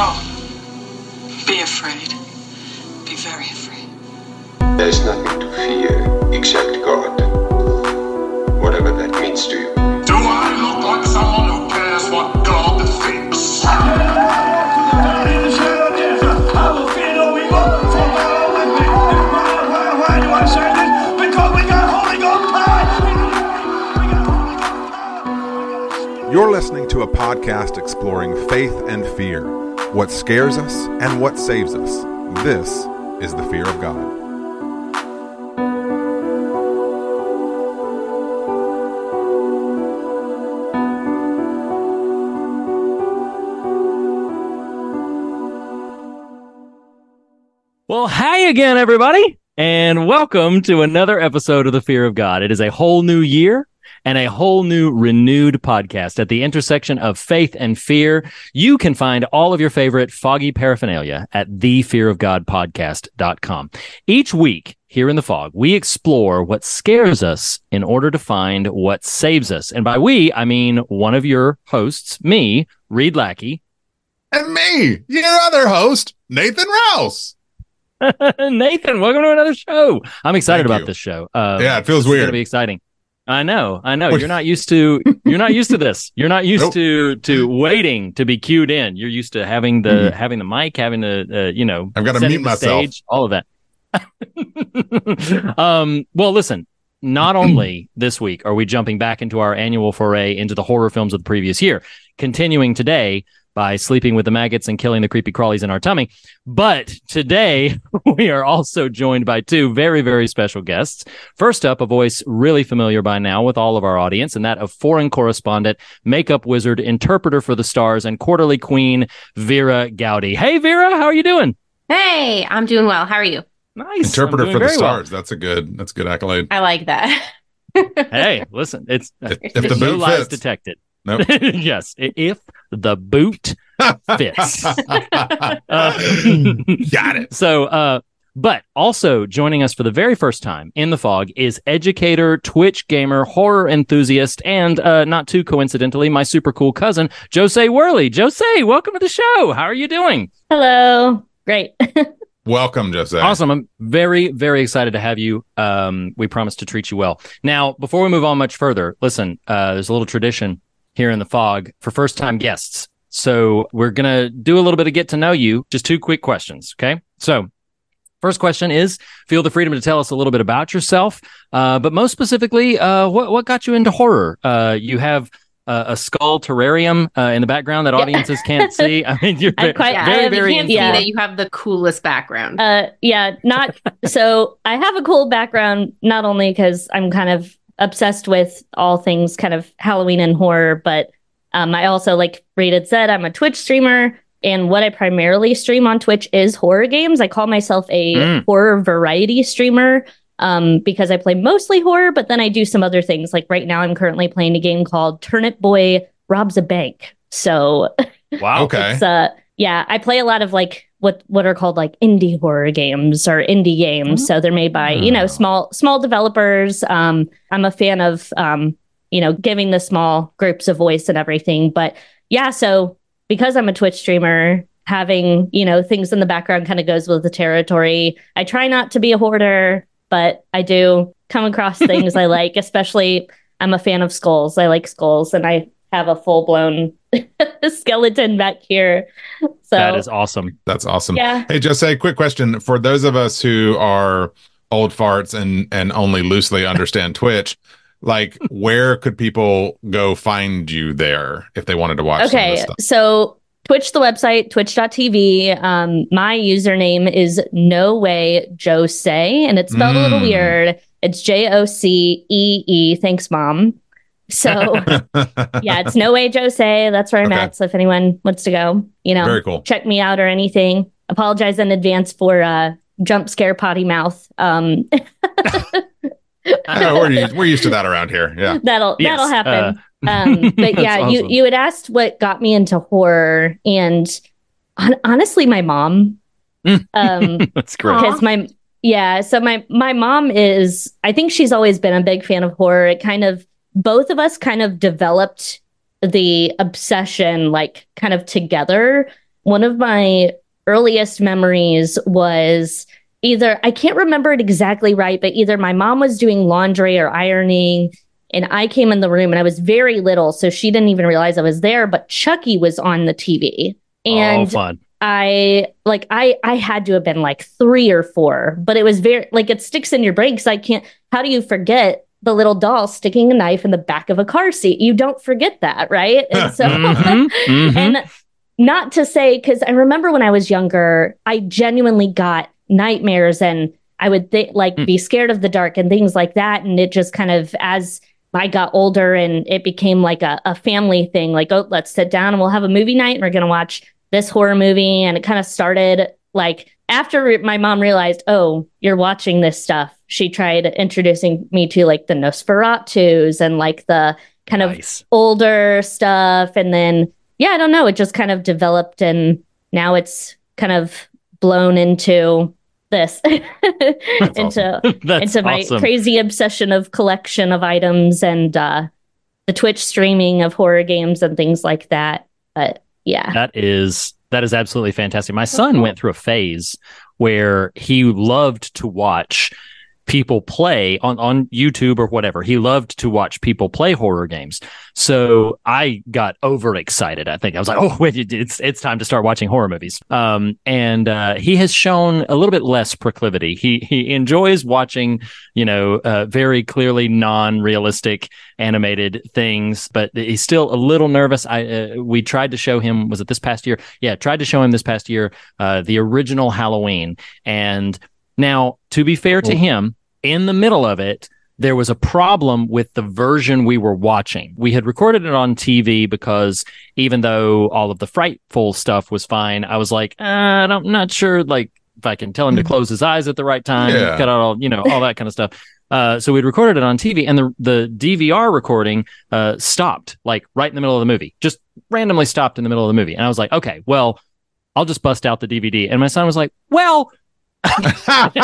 No. Be afraid. Be very afraid. There's nothing to fear except God. Whatever that means to you. Do I look like someone who cares what God thinks? Why do I say this? Because we got Holy Ghost! You're listening to a podcast exploring faith and fear, what scares us and what saves us. This is the fear of God. Well, hi again, everybody, and welcome to another episode of The Fear of God. It is a whole new year and a whole new renewed podcast at the intersection of faith and fear. You can find all of your favorite foggy paraphernalia at thefearofgodpodcast.com. Each week here in the fog, we explore what scares us in order to find what saves us. And by we, I mean one of your hosts, me, Reed Lackey, and me, your other host, Nathan Rouse. Nathan, welcome to another show. I'm excited Thank about you. this show. Uh, Yeah, it feels weird. It's weird. gonna be exciting. I know, I know. You're not used to you're not used to this. You're not used Nope. to to waiting to be cued in. You're used to having the having the mic, having the uh, you know. Mm-hmm. I've gotta setting mute myself. Stage, all of that. um. Well, listen. Not only this week are we jumping back into our annual foray into the horror films of the previous year, continuing today by sleeping with the maggots and killing the creepy crawlies in our tummy. But today we are also joined by two very, very special guests. First up, a voice really familiar by now with all of our audience, and that of foreign correspondent, makeup wizard, interpreter for the stars, and quarterly queen, Vera Goudie. Hey, Vera, how are you doing? Hey, I'm doing well. How are you? Nice. Interpreter for the very well. stars. That's a good. That's a good accolade. I like that. Hey, listen, it's If, if the no boot lies fits. detected. Nope. yes, if the boot fits. Uh, Got it. So, uh, but also joining us for the very first time in the fog is educator, Twitch gamer, horror enthusiast, and uh, not too coincidentally, my super cool cousin, Jocee Worley. Jocee, welcome to the show. How are you doing? Hello. Great. Welcome, Jocee. Awesome. I'm very, very excited to have you. Um, we promise to treat you well. Now, before we move on much further, listen, uh, there's a little tradition here in the fog for first time guests. So we're going to do a little bit of get to know you. Just two quick questions. Okay. So, first question is feel the freedom to tell us a little bit about yourself. Uh, but most specifically, uh, what, what got you into horror? Uh, you have uh, a skull terrarium uh, in the background that audiences can't see. I mean, you're I'm very, quite- very, I very can't into see yeah. that you have the coolest background. uh yeah, not so I have a cool background not only cuz I'm kind of obsessed with all things kind of Halloween and horror, but um I also like Reed had said I'm a Twitch streamer and what I primarily stream on Twitch is horror games. I call myself a Mm. horror variety streamer um, because I play mostly horror, but then I do some other things. Like right now, I'm currently playing a game called Turnip Boy Robs a Bank. So Wow. Okay. It's uh yeah, I play a lot of like what what are called like indie horror games or indie games. So they're made by, you know, Oh. small small developers. Um I'm a fan of um, you know, giving the small groups a voice and everything. But yeah, so because I'm a Twitch streamer, having, you know, things in the background kind of goes with the territory. I try not to be a hoarder, but I do come across things I like, especially I'm a fan of skulls. I like skulls and I have a full blown skeleton back here. So That is awesome. That's awesome. yeah. Hey, Jocee, quick question for those of us who are old farts and and only loosely understand Twitch. Like, where could people go find you there if they wanted to watch? some of Okay. this stuff? So Twitch, the website, twitch.tv. Um, my username is no way Jocee, and it's spelled a little Mm. weird. It's J O C E E. Thanks, mom. So yeah, it's no way Jocee. That's where I'm Okay. at. So if anyone wants to go, you know, Very cool. check me out or anything. Apologize in advance for uh jump scare potty mouth. Um Oh, we're, used, we're used to that around here. Yeah. that'll Yes, that'll happen. uh, um, but yeah, you awesome. you had asked what got me into horror, and hon- honestly, my mom. Um, That's great. Because my yeah, so my my mom is. I think she's always been a big fan of horror. It kind of both of us kind of developed the obsession like kind of together. one of my earliest memories was either I can't remember it exactly right, but either my mom was doing laundry or ironing and I came in the room and I was very little, so she didn't even realize I was there, but Chucky was on the TV. Oh, and oh, fun. I like I I had to have been like 3 or 4, but it was very like it sticks in your brain cuz I can't how do you forget the little doll sticking a knife in the back of a car seat? You don't forget that, right? And so Mhm, mhm. and not to say because I remember when I was younger, I genuinely got nightmares and I would th- like Mm. be scared of the dark and things like that. And it just kind of as I got older and it became like a, a family thing, like, oh, let's sit down and we'll have a movie night and we're gonna watch this horror movie. And it kind of started like after my mom realized, oh, you're watching this stuff, she tried introducing me to like the Nosferatus and like the kind of older stuff. And then, yeah, I don't know. It just kind of developed and now it's kind of blown into this, into, into my awesome. crazy obsession of collection of items and uh, the Twitch streaming of horror games and things like that. But yeah. That is that is absolutely fantastic. My son went through a phase where he loved to watch people play on on YouTube or whatever. He loved to watch people play horror games. So I got overexcited. I think I was like, "Oh, wait, it's it's time to start watching horror movies." Um, and uh, he has shown a little bit less proclivity. He he enjoys watching, you know, uh, very clearly non-realistic animated things, but he's still a little nervous. I uh, we tried to show him was it this past year? Yeah, tried to show him this past year uh, the original Halloween. And now, to be fair to him, in the middle of it, there was a problem with the version we were watching. We had recorded it on TV because even though all of the frightful stuff was fine, I was like, uh, I'm not sure, like if I can tell him to close his eyes at the right time, Yeah. cut out all, you know, all that kind of stuff. Uh, so we'd recorded it on TV, and the the DVR recording uh, stopped like right in the middle of the movie, just randomly stopped in the middle of the movie, and I was like, okay, well, I'll just bust out the DVD. And my son was like, well, I'd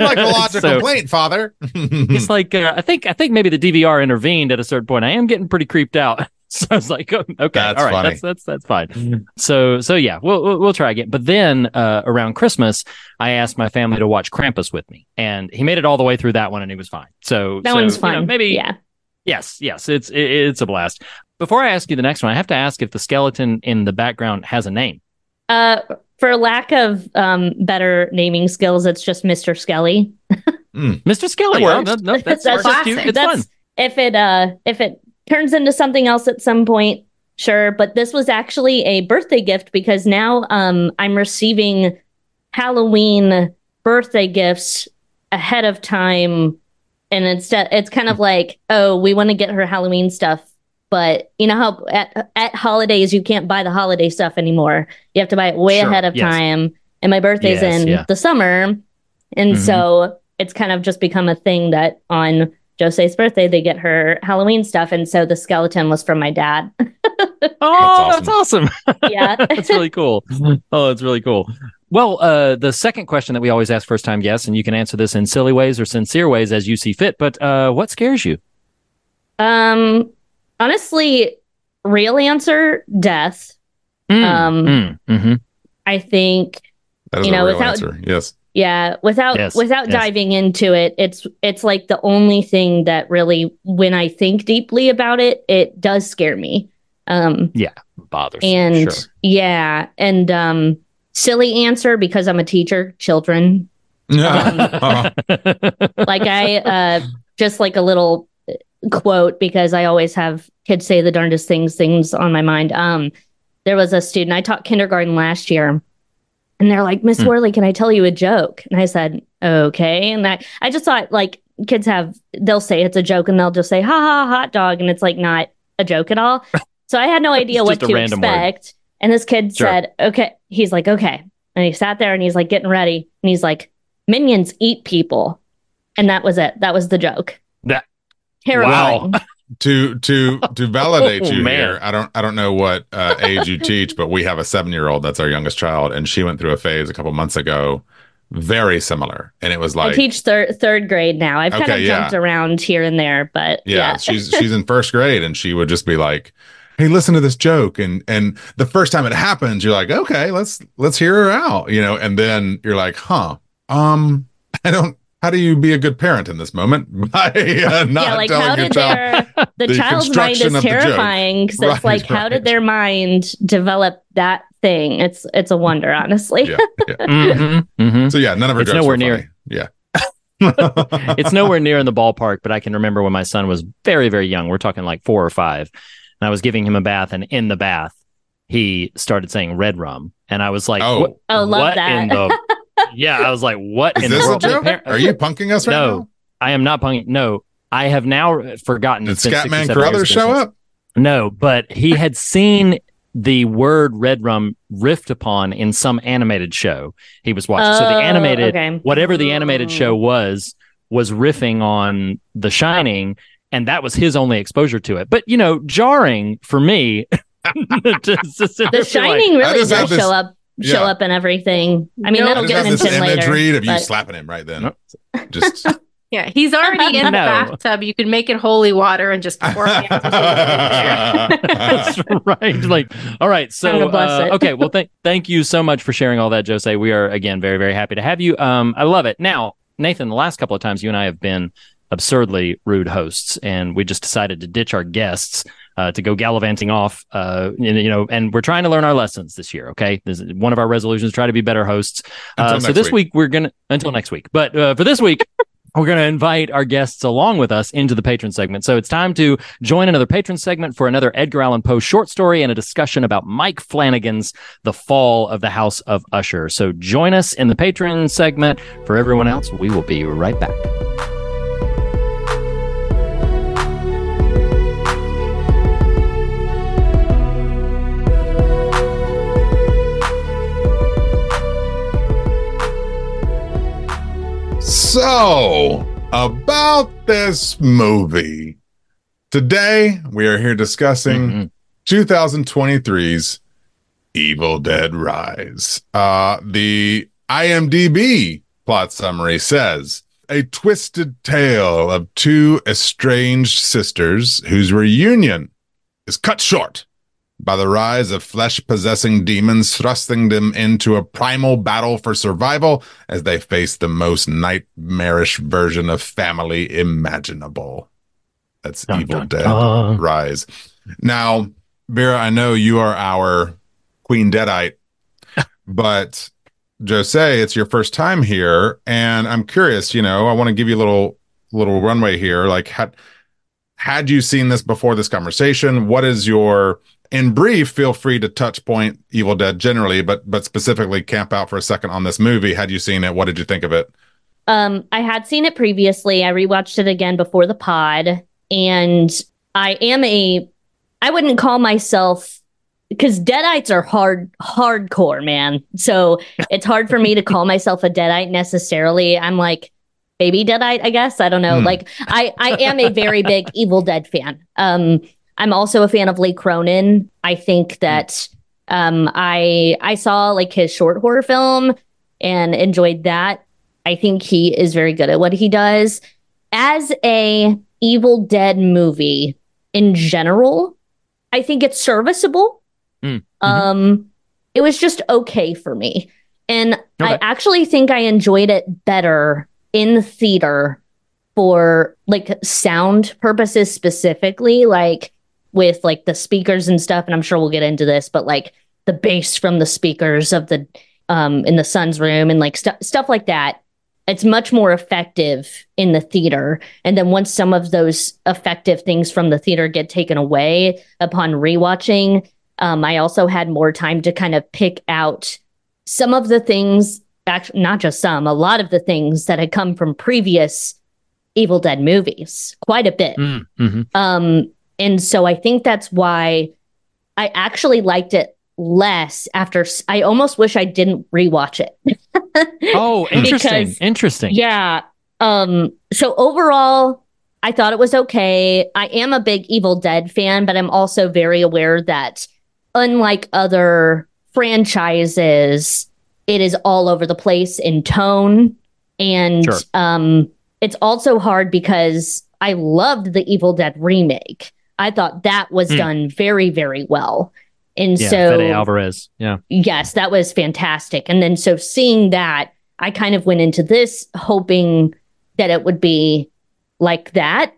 like to lodge a So- complaint, Father. It's like uh, I think I think maybe the DVR intervened at a certain point. I am getting pretty creeped out. So I was like, oh, okay, That's all right, funny. that's that's that's fine. So so yeah, we'll we'll, we'll try again. But then uh, around Christmas, I asked my family to watch Krampus with me, and he made it all the way through that one, and he was fine. So That so, one's you know, maybe yeah. yes, yes, it's it, it's a blast. Before I ask you the next one, I have to ask if the skeleton in the background has a name. Uh, for lack of um, better naming skills, it's just Mr. Skelly. Mr. Skelly. That Oh, works. no, no, that's, That's that's cute. It's That's fun. if it uh if it turns into something else at some point, sure. But this was actually a birthday gift because now um I'm receiving Halloween birthday gifts ahead of time, and instead it's kind of like oh we want to get her Halloween stuff. But you know how at at holidays you can't buy the holiday stuff anymore. You have to buy it way Sure, ahead of yes. time. And my birthday's Yes, in yeah. the summer. And Mhm. so it's kind of just become a thing that on Jocee's birthday they get her Halloween stuff. And so the skeleton was from my dad. Oh, that's awesome. yeah. that's really cool. Oh, it's really cool. Well, uh, the second question that we always ask first time guests, and you can answer this in silly ways or sincere ways as you see fit, but uh, what scares you? Um honestly, real answer, death. Um Mm, mhm. I think That is You a know, real without- answer. Yes. Yeah, without Yes, without yes. diving into it, it's it's like the only thing that really when I think deeply about it, it does scare me. Um Yeah, bothers. Me and sure. yeah, and um silly answer because I'm a teacher, children. Uh-huh. Like I uh just like a little quote because I always have kids say the darndest things things on my mind. Um there was a student I taught kindergarten last year and they're like, Miss Hmm. Worley, can I tell you a joke? And I said, okay. And I, I just thought like kids have, they'll say it's a joke and they'll just say, ha ha, hot dog. And it's like not a joke at all. So I had no idea what to random word. expect. And this kid Sure. said, okay. He's like, okay. And he sat there and he's like getting ready. And he's like, minions eat people. And that was it. That was the joke. That- Terrifying. to to to validate Oh, you man. here i don't i don't know what uh, age you teach but we have a seven year old that's our youngest child and she went through a phase a couple months ago very similar and it was like I teach third third grade now. I've kind of yeah. jumped around here and there, but yeah, yeah. she's she's in first grade and she would just be like hey, listen to this joke. And and the first time it happens, you're like, okay, let's let's hear her out, you know, and then you're like, huh, um, I don't how do you be a good parent in this moment by uh, not yeah, like telling how your did child their the, the child's mind is of the joke? terrifying because Right, it's like how did their mind develop that thing? It's it's a wonder, honestly. yeah, yeah. Mhm, mhm. So yeah, none of her It's jokes nowhere were near- funny. Yeah. it's nowhere near in the ballpark, but I can remember when my son was very, very young. We're talking like four or five. And I was giving him a bath, and in the bath, he started saying red rum. And I was like, Oh. what, Oh, love what that. in the Yeah, I was like, what Is in the this a joke? Appar- Are you punking us right No. now? I am not punking. No, I have now forgotten. Did It's been six or Scatman seven years Crothers show up? No, but he had seen the word red rum riffed upon in some animated show he was watching. so the Oh, animated, okay. whatever the animated show hmm. was, was riffing on The Shining, and that was his only exposure to it. But you know, jarring for me. to- to sit The Shining I really just does show up show up in everything. I mean, No, I that'll just get have this mentioned imagery later. of you slapping him right then. Nope. Just Yeah, he's already in the No. bathtub. You can make it holy water and just pour it out. That's right. Like, all right. So, uh, okay. Well, thank thank you so much for sharing all that, Jocee. We are again very very happy to have you. Um, I love it. Now, Nathan, the last couple of times you and I have been absurdly rude hosts, and we just decided to ditch our guests. Uh, to go gallivanting off, uh, you know, you know, and we're trying to learn our lessons this year. Okay, this is one of our resolutions: try to be better hosts. Uh, so this week. week we're gonna until next week, but uh, for this week we're going to invite our guests along with us into the patron segment. So it's time to join another patron segment for another Edgar Allan Poe short story and a discussion about Mike Flanagan's The Fall of the House of Usher. So join us in the patron segment. For everyone else, we will be right back. So, about this movie. Today, we are here discussing Mhm. 2023's Evil Dead Rise. Uh, the IMDb plot summary says a twisted tale of two estranged sisters whose reunion is cut short by the rise of flesh possessing demons, thrusting them into a primal battle for survival as they face the most nightmarish version of family imaginable. That's Dun, Evil dun, Dead dun. Rise. Now, Vera, I know you are our Queen Deadite, but Jocee, it's your first time here, and I'm curious. You know, I want to give you a little little runway here. Like, had had you seen this before this conversation? What is your in brief? Feel free to touch point Evil Dead generally, but but specifically camp out for a second on this movie. Had you seen it? What did you think of it? Um, I had seen it previously. I rewatched it again before the pod, and I am a. I wouldn't call myself because Deadites are hard, hardcore, man. So it's hard for me to call myself a Deadite necessarily. I'm like baby Deadite, I guess. I don't know. Hmm. Like I, I am a very big Evil Dead fan. Um, I'm also a fan of Lee Cronin. I think that um, I I saw like his short horror film and enjoyed that. I think he is very good at what he does. As a Evil Dead movie in general, I think it's serviceable. Mm, Um, it was just okay for me, and I actually think I enjoyed it better in theater for like sound purposes specifically, like with like the speakers and stuff. And I'm sure we'll get into this, but like the bass from the speakers of the um in the son's room and like stuff stuff like that it's much more effective in the theater and then once some of those effective things from the theater get taken away upon rewatching um, i also had more time to kind of pick out some of the things actually not just some a lot of the things that had come from previous evil dead movies quite a bit Mm, mhm. um, and so I think that's why I actually liked it less after I almost wish I didn't rewatch it. Oh, interesting. Because- interesting. yeah. Um, so overall, I thought it was okay. I am a big Evil Dead fan, but I'm also very aware that unlike other franchises, it is all over the place in tone. And Sure. um, it's also hard because I loved the Evil Dead remake. I thought that was Hmm. done very, very well. And Yeah, so Fede Alvarez. Yeah. yes, that was fantastic. And then so seeing that, I kind of went into this hoping that it would be like that.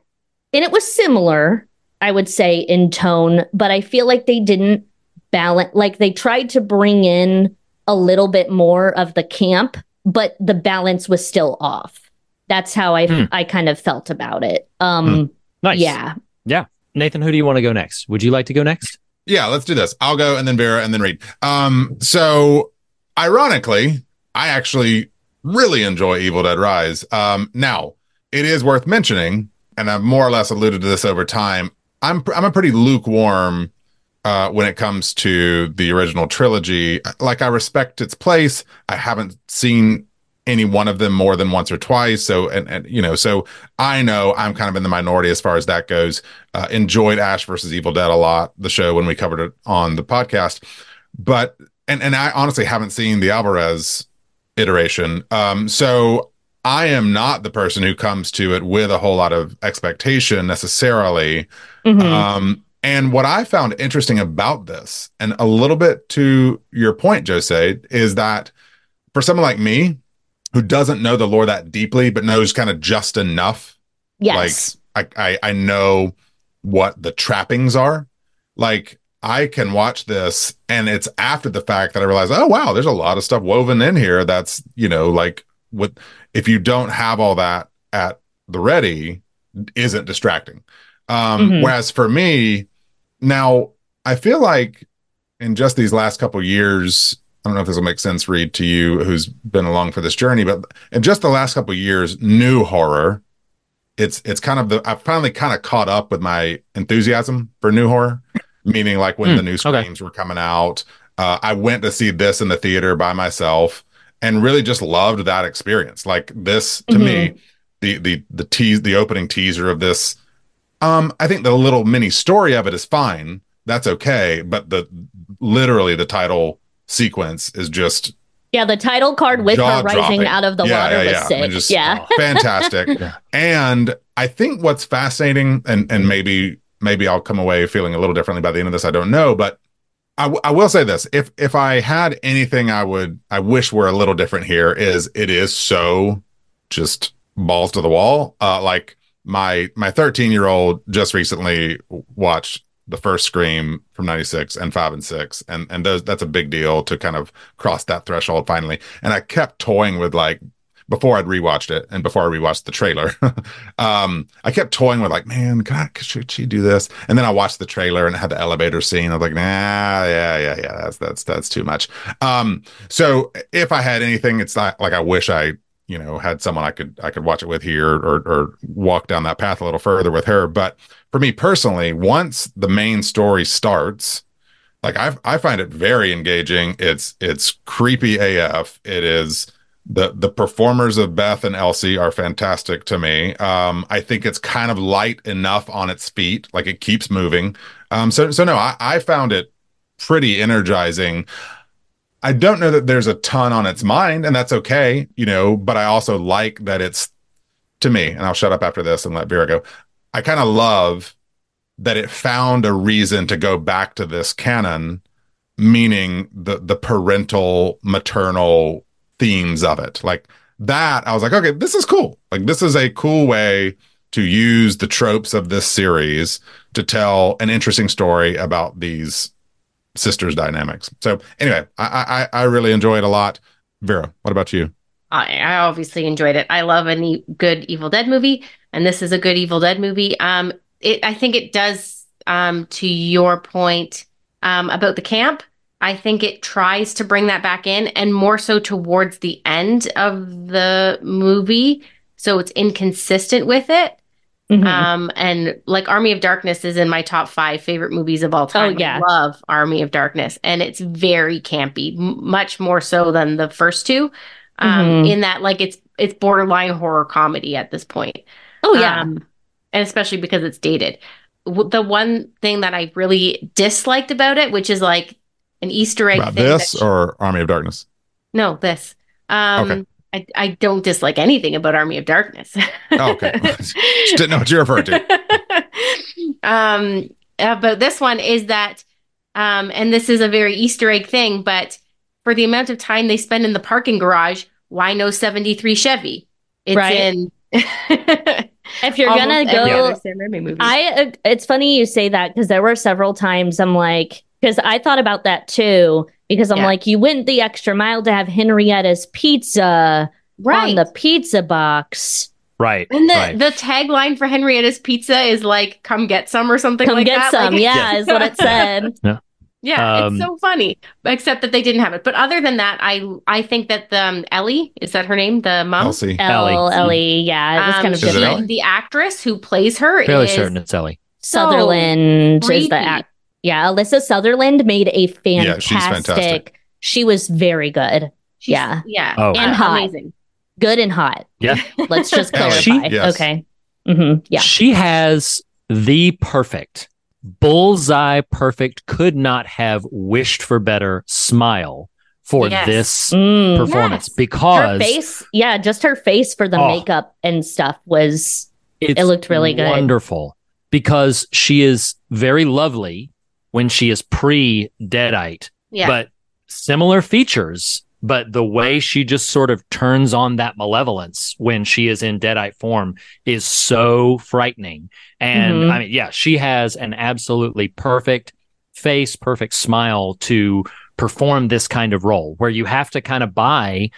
And it was similar, I would say, in tone, but I feel like they didn't balance, like they tried to bring in a little bit more of the camp, but the balance was still off. That's how I, Hmm. I kind of felt about it. Um, Nice. Yeah. Yeah. Nathan, who do you want to go next? Would you like to go next? Yeah, let's do this. I'll go and then Vera and then Reed. Um, so ironically, I actually really enjoy Evil Dead Rise. Um, now it is worth mentioning, and I've more or less alluded to this over time. I'm I'm a pretty lukewarm uh, when it comes to the original trilogy. Like I respect its place. I haven't seen any one of them more than once or twice. So and and you know, so I know I'm kind of in the minority as far as that goes. Uh, enjoyed Ash versus Evil Dead a lot, the show when we covered it on the podcast. But and and I honestly haven't seen the Alvarez iteration. Um, so I am not the person who comes to it with a whole lot of expectation necessarily. Mhm. Um, and what I found interesting about this, and a little bit to your point, Jocee, is that for someone like me who doesn't know the lore that deeply, but knows kind of just enough, yes. like I, I, I know what the trappings are. Like I can watch this, and it's after the fact that I realize, oh wow, there's a lot of stuff woven in here. That's you know, like with if you don't have all that at the ready, isn't distracting. Um, Mhm. Whereas for me, now I feel like in just these last couple years, I don't know if this will make sense, Reed, to you who's been along for this journey, but in just the last couple years, new horror, it's it's kind of the I've finally kind of caught up with my enthusiasm for new horror, meaning like when Hmm, the new okay. were coming out. Uh, I went to see this in the theater by myself and really just loved that experience. Like this to me, the the the tease the opening teaser of this um I think the little mini story of it is fine. That's okay, but the literally the title sequence is just Yeah, the title card with her rising out of the Yeah, water yeah, was yeah. I mean, just yeah. fantastic. And I think what's fascinating, and and maybe maybe I'll come away feeling a little differently by the end of this. I don't know, but I, w- I will say this: if if I had anything, I would I wish were a little different here. Is it is so just balls to the wall? Uh, like my my 13 year old just recently watched the first Scream from '96 and five and six, and and those that's a big deal to kind of cross that threshold finally. And I kept toying with like before I'd rewatched it and before I rewatched the trailer, um, I kept toying with like, man, God, should she do this? And then I watched the trailer and it had the elevator scene. I was like, nah, yeah, yeah, yeah, that's that's that's too much. Um, so if I had anything, it's not like I wish I, you know, had someone I could I could watch it with here or or walk down that path a little further with her. But for me personally, once the main story starts, like I I find it very engaging. It's it's creepy AF. It is the the performers of Beth and Elsie are fantastic to me. Um, I think it's kind of light enough on its feet, like it keeps moving. Um, so so no, I, I found it pretty energizing. I don't know that there's a ton on its mind, and that's okay, you know. But I also like that it's to me, and I'll shut up after this and let Vera go. I kind of love that it found a reason to go back to this canon, meaning the the parental maternal themes of it. Like that, I was like, okay, this is cool. Like this is a cool way to use the tropes of this series to tell an interesting story about these sisters dynamics. So anyway, I I, I really enjoy it a lot. Vera, what about you? I, I obviously enjoyed it. I love any good Evil Dead movie, and this is a good Evil Dead movie. Um, it I think it does um to your point um about the camp. I think it tries to bring that back in, and more so towards the end of the movie, so it's inconsistent with it. Mhm. Um, and like Army of Darkness is in my top five favorite movies of all time. Oh, yeah. I love Army of Darkness, and it's very campy, m- much more so than the first two. Um, Mhm. in that like it's it's borderline horror comedy at this point. oh yeah. Um, and especially because it's dated. W- The one thing that I really disliked about it, which is like an Easter egg About thing. this that- or Army of Darkness? no, this. Um, Okay. I, I don't dislike anything about Army of Darkness. Oh, okay. Just didn't know what you referred to. um, about this one is that, um, and this is a very Easter egg thing, but for the amount of time they spend in the parking garage, why no 73 Chevy? It's Right. in. If you're gonna go, other Sam Raimi movie. I uh, it's funny you say that because there were several times I'm like because I thought about that too because I'm Yeah. like you went the extra mile to have Henrietta's pizza right. on the pizza box. Right. and the, right. the tagline for Henrietta's Pizza is like, come get some or something Come like get that. some, Like, yeah, is what it said. Yeah, Um, it's so funny. Except that they didn't have it. But other than that, I I think that the um, Ellie is that her name, the mom. Elsie. Ellie. L Ellie, yeah, it was Um, kind of Is it she- Ellie? the actress who plays her Fairly is certain it's Ellie. so Sutherland is the act. Yeah, Alyssa Sutherland made a fantastic. Yeah, she's fantastic. She was very good, She's- Yeah. yeah, Oh. And hot. amazing. good and hot. Yeah. Let's just Ellie, clarify. yes. Okay. Mm-hmm. Yeah. She has the perfect bullseye perfect could not have wished for better smile for Yes. this Mm. performance Yes. Her because face, yeah, just her face for the Oh. makeup and stuff was it looked really good. Wonderful. Because she is very lovely when she is pre deadite, Yeah, but similar features. But the way she just sort of turns on that malevolence when she is in deadite form is so frightening. And Mhm. I mean, yeah, she has an absolutely perfect face, perfect smile to perform this kind of role where you have to kind of buy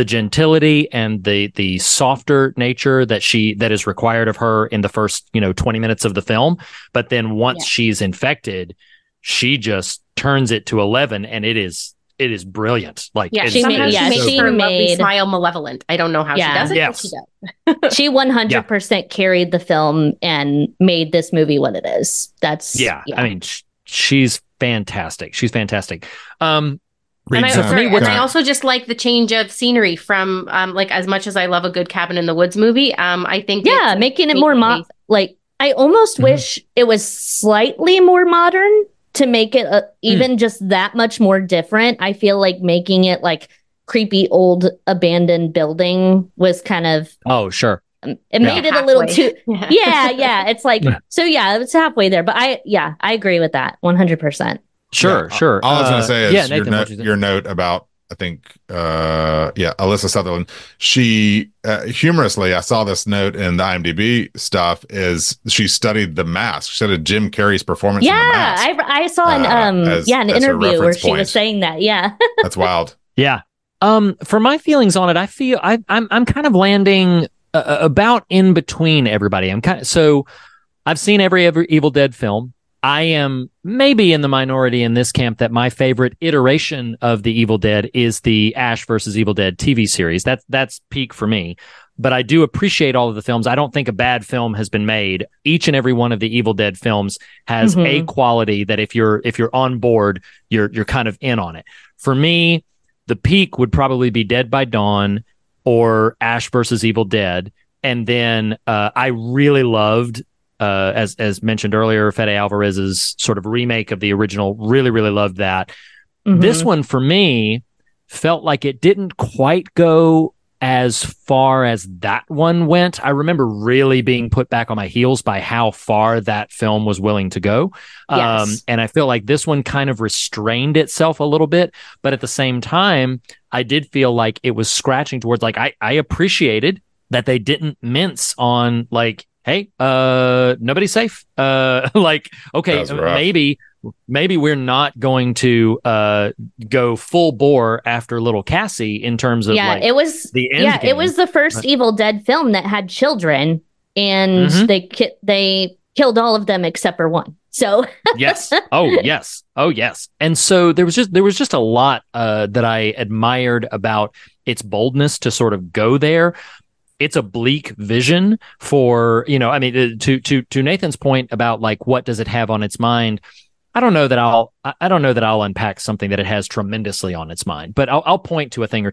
the gentility and the the softer nature that she that is required of her in the first you know 20 minutes of the film but then once Yeah. she's infected she just turns it to 11 and it is it is brilliant like yeah. She it made- Sometimes she yeah, makes she her made- smile malevolent. I don't know how Yeah. she does it. Yes. She does. she 100% carried the film and made this movie what it is. That's yeah, i mean sh- she's fantastic she's fantastic um And I, Reed sorry, and I also just like the change of scenery from um like as much as I love a good cabin in the woods movie. Um, I think yeah, it's- making it more mo- like I almost Mhm. wish it was slightly more modern to make it uh, even just that much more different. I feel like making it like creepy old abandoned building was kind of oh sure um, it made it a little Halfway. too yeah, yeah. It's like so yeah, it's halfway there. But I yeah, I agree with that 100%. Sure Yeah, sure All I was Uh, gonna say is yeah your, Nathan, note, what'd you your note about I think uh yeah Alyssa Sutherland. She uh, humorously I saw this note in the IMDb stuff is she studied the mask. She studied Jim Carrey's performance in the Yeah, mask. I I saw an Uh, um as- yeah, an interview where she point. was saying that. Yeah. That's wild. Yeah. Um, for my feelings on it, I feel I, I'm I'm kind of landing uh, about in between everybody. I'm kind of so I've seen every every Evil Dead film. I am maybe in the minority in this camp that my favorite iteration of the Evil Dead is the Ash versus Evil Dead TV series. That's that's peak for me. But I do appreciate all of the films. I don't think a bad film has been made. Each and every one of the Evil Dead films has Mhm. a quality that if you're if you're on board, you're you're kind of in on it. For me, the peak would probably be Dead by Dawn or Ash versus Evil Dead. And then uh, I really loved, uh, as as mentioned earlier, Fede Alvarez's sort of remake of the original. Really, really loved that. This Mhm. one for me felt like it didn't quite go as far as that one went. I remember really being put back on my heels by how far that film was willing to go. Um, and I feel like this one kind of restrained itself a little bit, but at the same time, I did feel like it was scratching towards like I, I appreciated that they didn't mince on like, hey, uh, nobody's safe. Uh, like, okay, That was rough. maybe maybe we're not going to uh go full bore after little Cassie in terms of yeah, like it was the end yeah, it was the first But- Evil Dead film that had children, and Mhm. they ki- they killed all of them except for one. So yes. Oh yes. Oh yes. And so there was just there was just a lot uh, that I admired about its boldness to sort of go there. It's a bleak vision for you know. I mean, uh, to to to Nathan's point about like what does it have on its mind. I don't know that I'll I don't know that I'll unpack something that it has tremendously on its mind, but I'll, I'll point to a thing or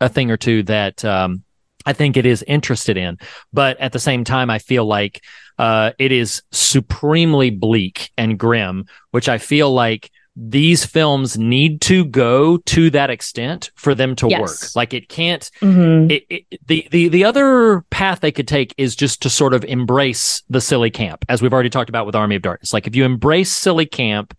a thing or two that um, I think it is interested in. But at the same time, I feel like uh, it is supremely bleak and grim, which I feel like these films need to go to that extent for them to Yes. work. Like it can't Mhm. it, it, the the the other path they could take is just to sort of embrace the silly camp, as we've already talked about with Army of Darkness. Like if you embrace silly camp,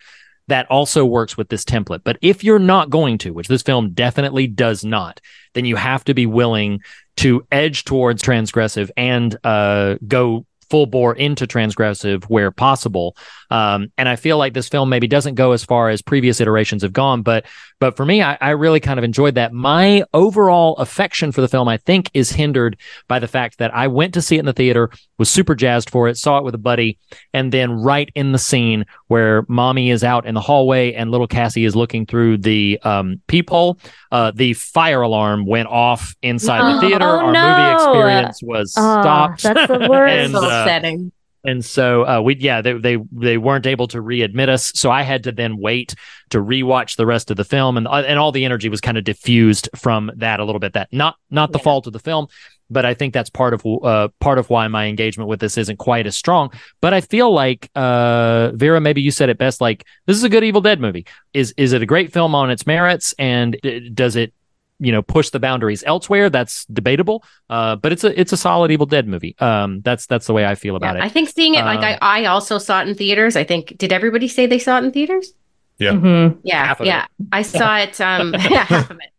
that also works with this template. But if you're not going to, which this film definitely does not, then you have to be willing to edge towards transgressive and uh, go full bore into transgressive where possible. Um, and I feel like this film maybe doesn't go as far as previous iterations have gone, but but for me, I, I really kind of enjoyed that. My overall affection for the film, I think, is hindered by the fact that I went to see it in the theater, was super jazzed for it, saw it with a buddy, and then right in the scene where mommy is out in the hallway and little Cassie is looking through the um, peephole, uh, the fire alarm went off inside the theater. Oh, Our no. movie experience was Oh, stopped. that's the worst. and, uh, upsetting. And so uh, we yeah they, they they weren't able to readmit us. So i had to then wait to rewatch the rest of the film. And uh, and all the energy was kind of diffused from that a little bit. That not not the Yeah. fault of the film but i think that's part of uh part of why my engagement with this isn't quite as strong. But i feel like uh vera maybe you said it best like this is a good evil dead movie. Is is it a great film on its merits? And d- does it you know push the boundaries elsewhere that's debatable uh but it's a it's a solid evil dead movie um that's that's the way i feel about Yeah, it I think seeing it like Um, I, I also saw it in theaters. I think did everybody say they saw it in theaters? Yeah. Mhm. Yeah, Half of yeah. I saw it. Um, yeah, half of it.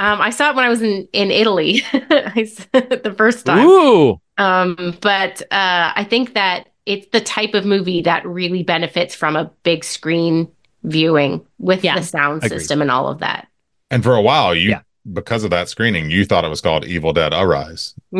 Um, I saw it when I was in in Italy. I s- the first time. Ooh, Um, but uh, I think that it's the type of movie that really benefits from a big screen viewing with Yeah. the sound Agreed. system and all of that. And for a while, you Yeah. Because of that screening, you thought it was called Evil Dead Arise.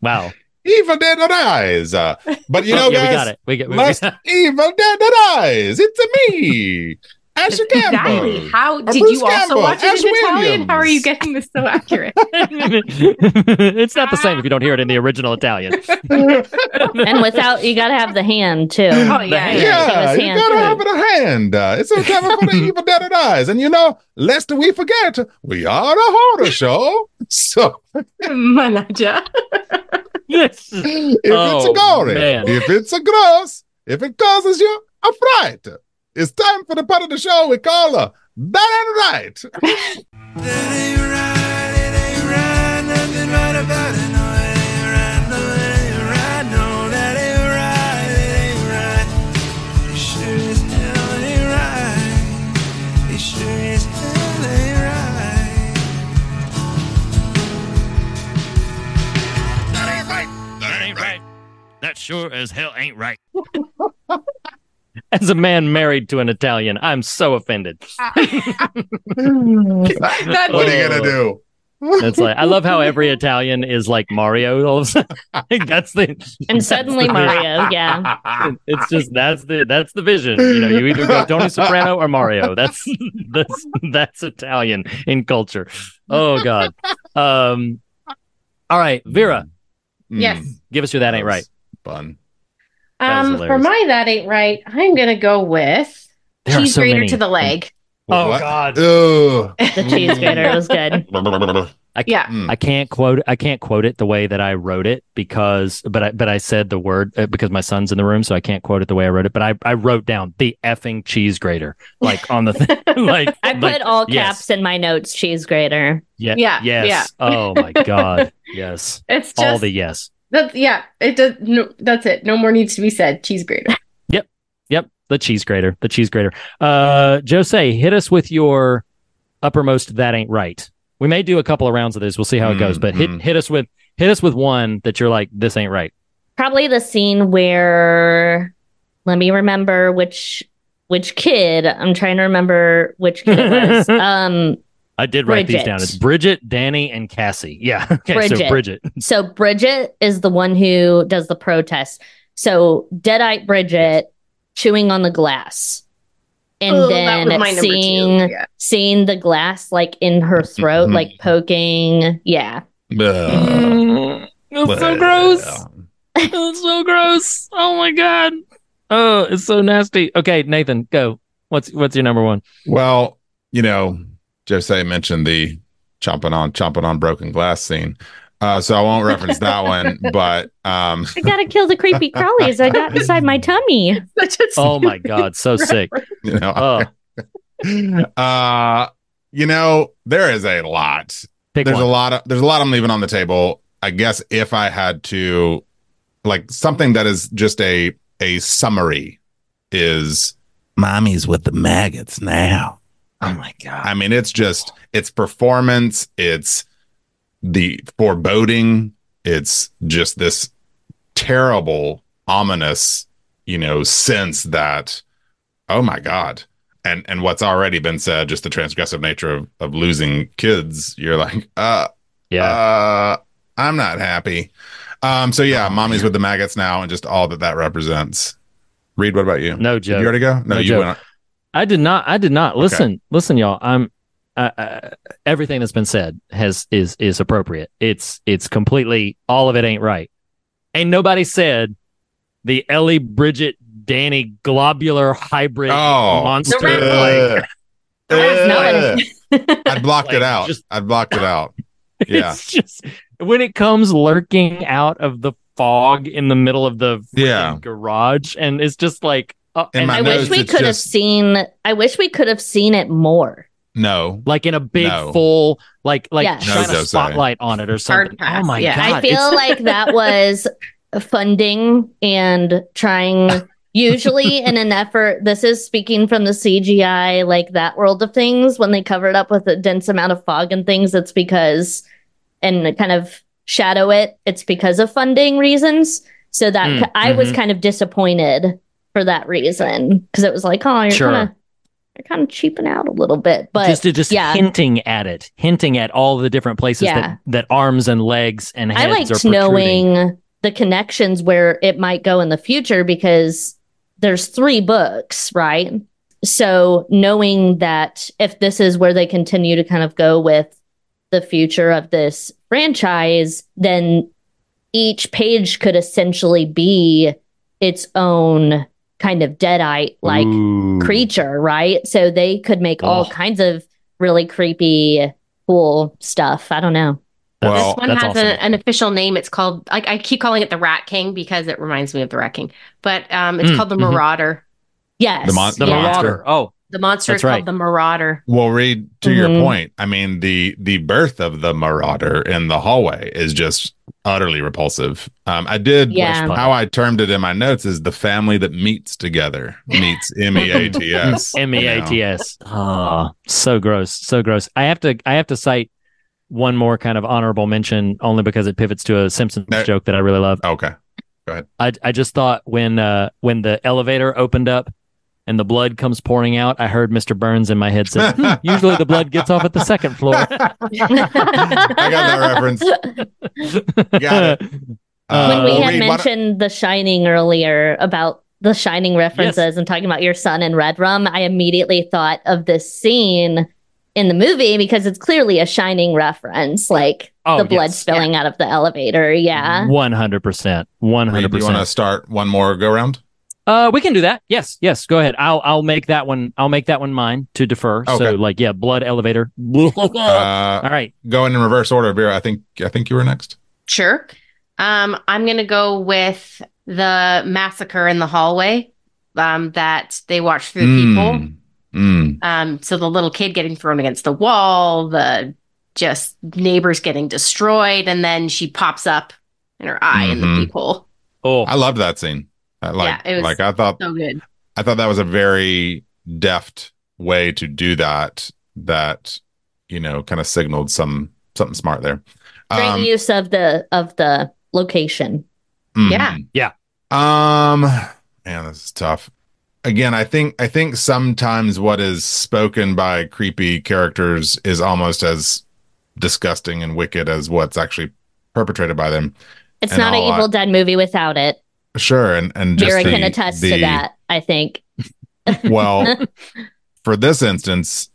wow. Evil Dead Arise. Uh, but you know, Oh, yeah, guys, we got it. We got, we, Last Evil Dead Arise. It's a me, Asher Campbell. exactly. How did Bruce you also Campbell, watch it Ash in Italian? How are you getting this so accurate? it's not the same if you don't hear it in the original Italian. and without you got to have the hand too. Oh, yeah, He Yeah, was you gotta hand- have it a hand. Uh, it's a time for the Evil Dead Arise. And you know, lest we forget, we are a horror show. So Manager. Yes. if it's Oh, a gory, man. if it's a gross, if it causes you a fright, it's time for the part of the show we call uh, That Ain't Right. Ain't right. Nothing right about the way and the way you ride. No that ain't right. Right. This right. This should right. That ain't right. ain't right. That sure as hell ain't right. As a man married to an Italian, I'm so offended. That's What are you gonna do? It's like I love how every Italian is like Mario. All of a sudden, Like, that's the And that's suddenly the- Mario, yeah. It's just that's the that's the vision. You know, you either go Tony Soprano or Mario. That's that's that's Italian in culture. Oh God. Um. All right, Vera, Mm, Yes. give us your that ain't right. Fun. That is Um, for my that ain't right. I'm gonna go with There cheese so grater many. to the leg. Oh What? God. Ugh. The cheese grater was good. I, Yeah. Mm. I can't quote I can't quote it the way that I wrote it because but I but I said the word uh, because my son's in the room so I can't quote it the way I wrote it but I, I wrote down the effing cheese grater like on the thing like I put like, all yes. caps in my notes. Cheese grater. yeah Yeah, yes yeah. oh my god yes It's just all the yes that's yeah. It does. No, that's it. No more needs to be said. Cheese grater. Yep, Yep. the cheese grater, the cheese grater. Uh, Jocee, hit us with your uppermost. That ain't right. We may do a couple of rounds of this. We'll see how it goes, but hit Mhm. hit us with hit us with one that you're like, this ain't right. Probably the scene where let me remember which which kid. I'm trying to remember which kid it was. um I did write these down. It's Bridget, Danny, and Cassie. Yeah. Okay. So Bridget. Bridget. so Bridget is the one who does the protest. So Deadite Bridget chewing on the glass. And Oh, then my two. seeing Yeah. seeing the glass like in her throat, Mhm. like poking. Yeah. Ugh. It's so Well. gross. It's so gross. Oh my god. Oh, it's so nasty. Okay, Nathan, go. What's what's your number one? Well, you know, Jocee mentioned the chomping on chomping on broken glass scene. Uh, so I won't reference that one, but um, I gotta kill the creepy crawlies I got inside my tummy. Oh my god, so sick. you know, Oh, uh, you know, there is a lot. pick there's one. a lot of there's a lot I'm leaving on the table. I guess if I had to, like something that is just a a summary, is mommy's with the maggots now. Oh my god. I mean, it's just it's performance, it's the foreboding, it's just this terrible, ominous, you know, sense that, oh my God. And and what's already been said, just the transgressive nature of, of losing kids, you're like, uh, yeah. uh, I'm not happy. Um, so yeah, mommy's with the maggots now, and just all that that represents. Reed, what about you? no Did joke. you already go? No, No you joke. went. I did not. I did not. Okay. Listen, listen, y'all. I'm. Uh, uh, everything that's been said has is is appropriate. It's it's completely all of it ain't right. Ain't nobody said the Ellie Bridget Danny globular hybrid Oh, monster. The Like, Ugh. Ugh. I'd blocked Like, it out. just- I'd blocked it out. Yeah. It's just when it comes lurking out of the fog in the middle of the Yeah. garage, and it's just like. Uh, In and my I wish we it's could have seen. I wish we could have seen it more. No. like in a big No. full like like Yes. shine No, a Jocee. spotlight on it or something. Oh my yeah. god! I feel like that was funding and trying. Usually, in an effort, this is speaking from the CGI, like that world of things. When they cover it up with a dense amount of fog and things, it's because, and kind of shadow it, it's because of funding reasons. So that Mm, I was mhm. kind of disappointed for that reason because it was like, oh, you're Sure. kind of, you're kind of cheaping out a little bit. But just just yeah. hinting at it, hinting at all the different places Yeah. that that arms and legs and I heads are liked protruding. knowing the connections where it might go in the future because there's three books, right? So knowing that if this is where they continue to kind of go with the future of this franchise, then each page could essentially be its own kind of deadite like creature, right? So they could make all kinds of really creepy, cool stuff. I don't know. Well, this one has awesome. a, an official name. It's called like I keep calling it the Rat King because it reminds me of the Rat King. But um, it's Mm, called the mhm. Marauder. Yes. The mon- the Yeah. Marauder. Oh, The monster That's is called right. the Marauder. Well, Reed, to your Mhm. point, I mean the the birth of the Marauder in the hallway is just utterly repulsive. Um, I did Yeah. how I termed it in my notes is the family that meets together meets M E A T S. M E A T S. Oh, so gross, so gross. I have to, I have to cite one more kind of honorable mention only because it pivots to a Simpsons No. joke that I really love. Okay. I, I just thought when, uh, when the elevator opened up and the blood comes pouring out, I heard Mr. Burns in my head say, "Hmm, "Usually the blood gets off at the second floor." I got that reference. Got it. Uh, when we had Reed, why don't- mentioned The Shining earlier about the Shining references and talking about your son in Red Rum, I immediately thought of this scene in the movie because it's clearly a Shining reference, like Oh, the blood yes. spilling out of the elevator. Yeah. One hundred percent, one Reed, hundred do you want to start one more go round? Uh, we can do that. Yes, yes. Go ahead. I'll I'll make that one. I'll make that one mine to defer. Okay. So like, yeah, blood elevator. All Uh, right. going in reverse order, Vera. I think I think you were next. Sure. Um, I'm gonna go with the massacre in the hallway. Um, that they watch through the people. Mm, mm. Um, so the little kid getting thrown against the wall, the just neighbors getting destroyed, and then she pops up in her eye in the Mhm. peephole. Oh, I loved that scene. I like Yeah, it was like I thought So good. I thought that was a very deft way to do that. That you know, kind of signaled some something smart there. Great Um, use of the of the location. mhm. Yeah. Yeah. Um, man, this is tough. Again, I think I think sometimes what is spoken by creepy characters is almost as disgusting and wicked as what's actually perpetrated by them. It's And not an all I- Evil Dead movie without it. Sure, and and just Vera the, can attest to that, I think. Well, for this instance,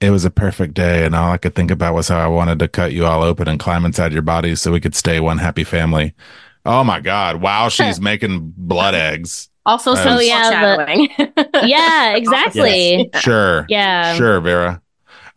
it was a perfect day, and all I could think about was how I wanted to cut you all open and climb inside your bodies so we could stay one happy family. Oh my God! Wow, she's making blood eggs. Also, some Oh, yeah, foreshadowing. yeah, exactly. Sure, Yeah. sure, Vera.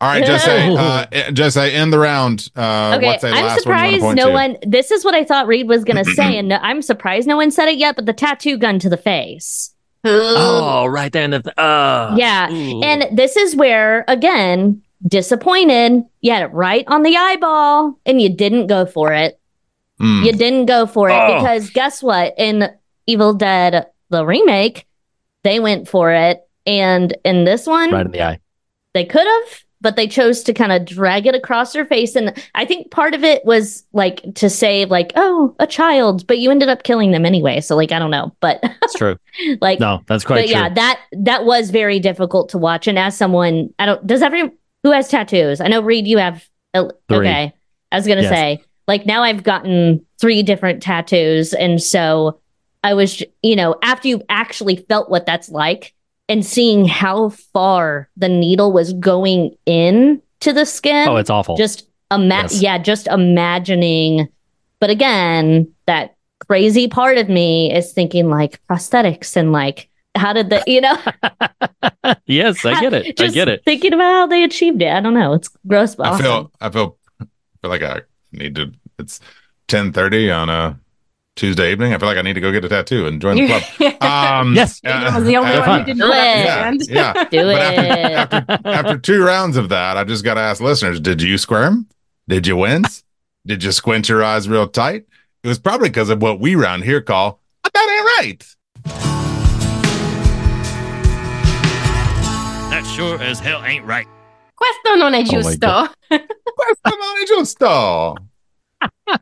All right, just say, uh, just say, end the round. Uh, okay, what's a I'm last one you surprised wanna no point one. This is what I thought Reed was gonna say, and I'm surprised no one said it yet. But the tattoo gun to the face. Oh, right there in the. Uh, yeah, ooh. and this is where again disappointed. You had it right on the eyeball, and you didn't go for it. to? Hmm. You didn't go for it Oh. because guess what? In Evil Dead the remake, they went for it, and in this one, right in the eye. they could have, but they chose to kind of drag it across her face. And I think part of it was like to say, like, oh, a child, but you ended up killing them anyway. So, like, I don't know. But It's true. like, No, that's quite but true. yeah, that that was very difficult to watch. And as someone, I don't, does every who has tattoos? I know Reed, you have. Three. Okay, I was gonna Yes. say, like, now I've gotten three different tattoos, and so I was, you know, after you've actually felt what that's like and seeing how far the needle was going in to the skin. oh, it's awful. just ima- Yes. yeah, just imagining. But again, that crazy part of me is thinking like prosthetics and like how did the you know yes, I get it. I get it. thinking about how they achieved it. I don't know. It's gross, but I awesome. feel, I feel, I feel like I need to. It's ten thirty on a Tuesday evening. I feel like I need to go get a tattoo and join the club. Um, Yes. uh, I was the only uh, one who didn't Do it. Yeah, yeah. Do But it. after, after, after two rounds of that, I just got to ask listeners: Did you squirm? Did you wince? Did you squint your eyes real tight? It was probably because of what we round here call "I got it right." That sure as hell ain't right. Questo non è Oh giusto. Questo non è giusto.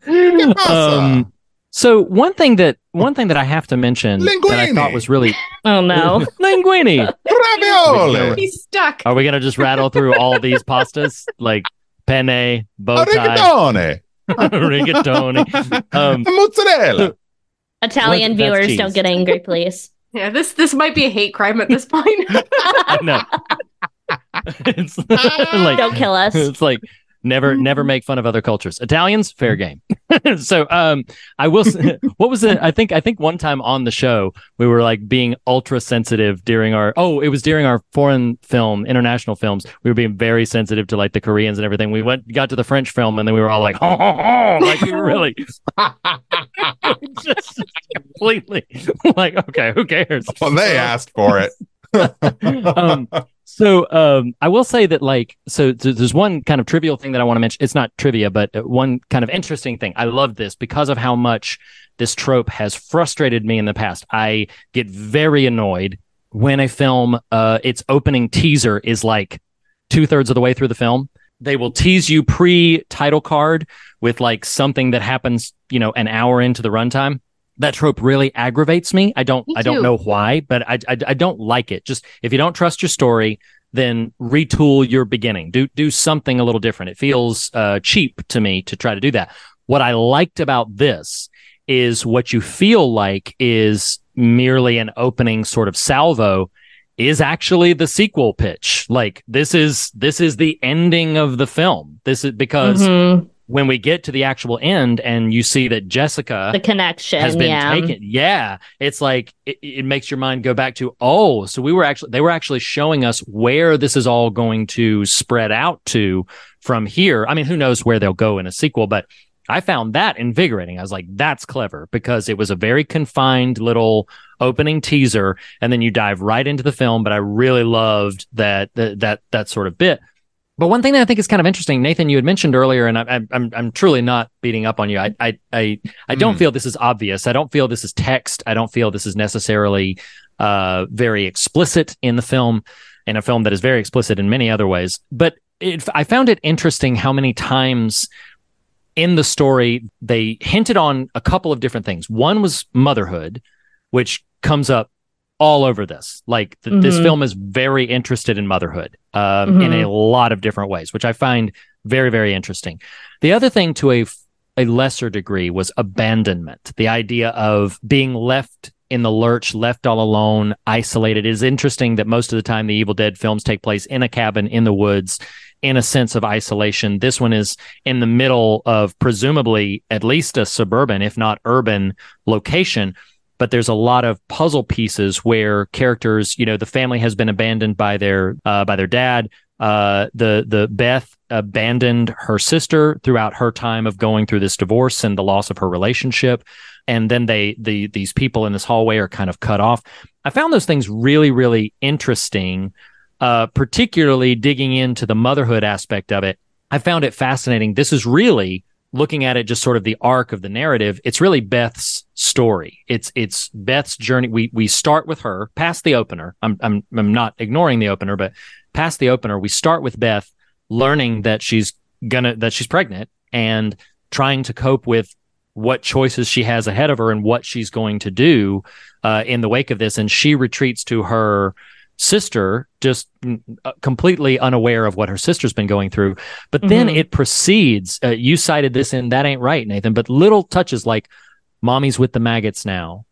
Um, so one thing that one thing that I have to mention that I thought was really oh no. linguini. Ravioli. He's stuck. Are we gonna just rattle through all these pastas like penne, bow tie, Rigatone. rigatoni? Um, Mozzarella. Italian What- viewers cheese. don't get angry, please. Yeah, this this might be a hate crime at this point. I know. it's like Don't kill us. it's like never never make fun of other cultures. Italians fair game. So um i will what was it i think i think one time on the show we were like being ultra sensitive during our oh it was during our foreign film international films. We were being very sensitive to like the koreans and everything. We went got to the french film and then we were all like oh, oh, oh like we really just completely like okay who cares? Well, they asked for it. um, so um, I will say that like so th- there's one kind of trivial thing that I want to mention. It's not trivia, but uh, one kind of interesting thing. I love this because of how much this trope has frustrated me in the past. I get very annoyed when a film uh, its opening teaser is like two thirds of the way through the film. They will tease you pre title card with like something that happens, you know, an hour into the runtime that trope really aggravates me. I don't Me I don't know why, but I, I I don't like it. Just if you don't trust your story, then retool your beginning. Do do something a little different. It feels uh, cheap to me to try to do that. What I liked about this is what you feel like is merely an opening sort of salvo is actually the sequel pitch. Like this is this is the ending of the film. This is because Mhm. When we get to the actual end and you see that Jessica The connection, has been yeah. taken. Yeah, it's like it, it makes your mind go back to oh, so we were actually they were actually showing us where this is all going to spread out to from here. I mean, who knows where they'll go in a sequel, but I found that invigorating. I was like, that's clever because it was a very confined little opening teaser, and then you dive right into the film. But I really loved that that that, that sort of bit. But one thing that I think is kind of interesting, Nathan, you had mentioned earlier, and I, I, I'm I'm truly not beating up on you. I I I, I don't Hmm. feel this is obvious. I don't feel this is text. I don't feel this is necessarily uh, very explicit in the film, in a film that is very explicit in many other ways. But it, I found it interesting how many times in the story they hinted on a couple of different things. One was motherhood, which comes up all over this. Like th- this Mhm. film is very interested in motherhood um, in Mhm. a lot of different ways, which I find very, very interesting. The other thing to a a lesser degree was abandonment. The idea of being left in the lurch, left all alone, isolated. It is interesting that most of the time the Evil Dead films take place in a cabin in the woods in a sense of isolation. This one is in the middle of presumably at least a suburban, if not urban location. But there's a lot of puzzle pieces where characters, you know, the family has been abandoned by their uh, by their dad. uh, the the Beth abandoned her sister throughout her time of going through this divorce and the loss of her relationship, and then they the these people in this hallway are kind of cut off. I found those things really really interesting, uh, particularly digging into the motherhood aspect of it. I found it fascinating. This is really looking at it just sort of the arc of the narrative, it's really Beth's story. It's it's Beth's journey. We we start with her past the opener. I'm I'm I'm not ignoring the opener, but past the opener, we start with Beth learning that she's gonna that she's pregnant and trying to cope with what choices she has ahead of her and what she's going to do uh, in the wake of this. And she retreats to her sister just uh, completely unaware of what her sister's been going through but then Mhm. it proceeds uh, you cited this and that ain't right nathan but little touches like mommy's with the maggots now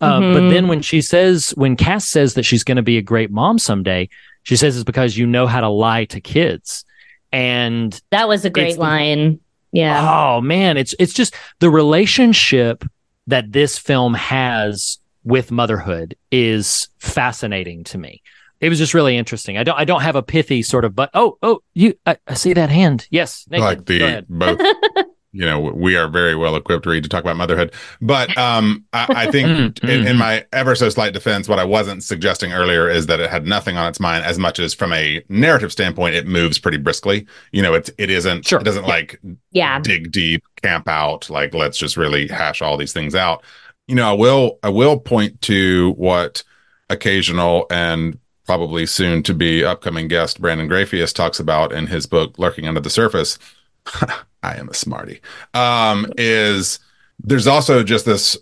uh, but Mhm. then when she says when cass says that she's going to be a great mom someday she says it's because you know how to lie to kids and That was a great line. Yeah. Oh man, it's it's just the relationship that this film has with motherhood is fascinating to me. It was just really interesting. I don't I don't have a pithy sort of but oh oh you I, I see that hand. Yes. Nathan, like go the ahead. both you know we are very well equipped Reed to talk about motherhood but um i, I think Mm, in, mm. in my ever so slight defense what i wasn't suggesting earlier is that it had nothing on its mind as much as from a narrative standpoint it moves pretty briskly you know it's it isn't Sure. it doesn't like Yeah. dig deep camp out like let's just really hash all these things out you know i will i will point to what occasional and probably soon to be upcoming guest brandon grafius talks about in his book lurking under the surface i am a smarty um is there's also just this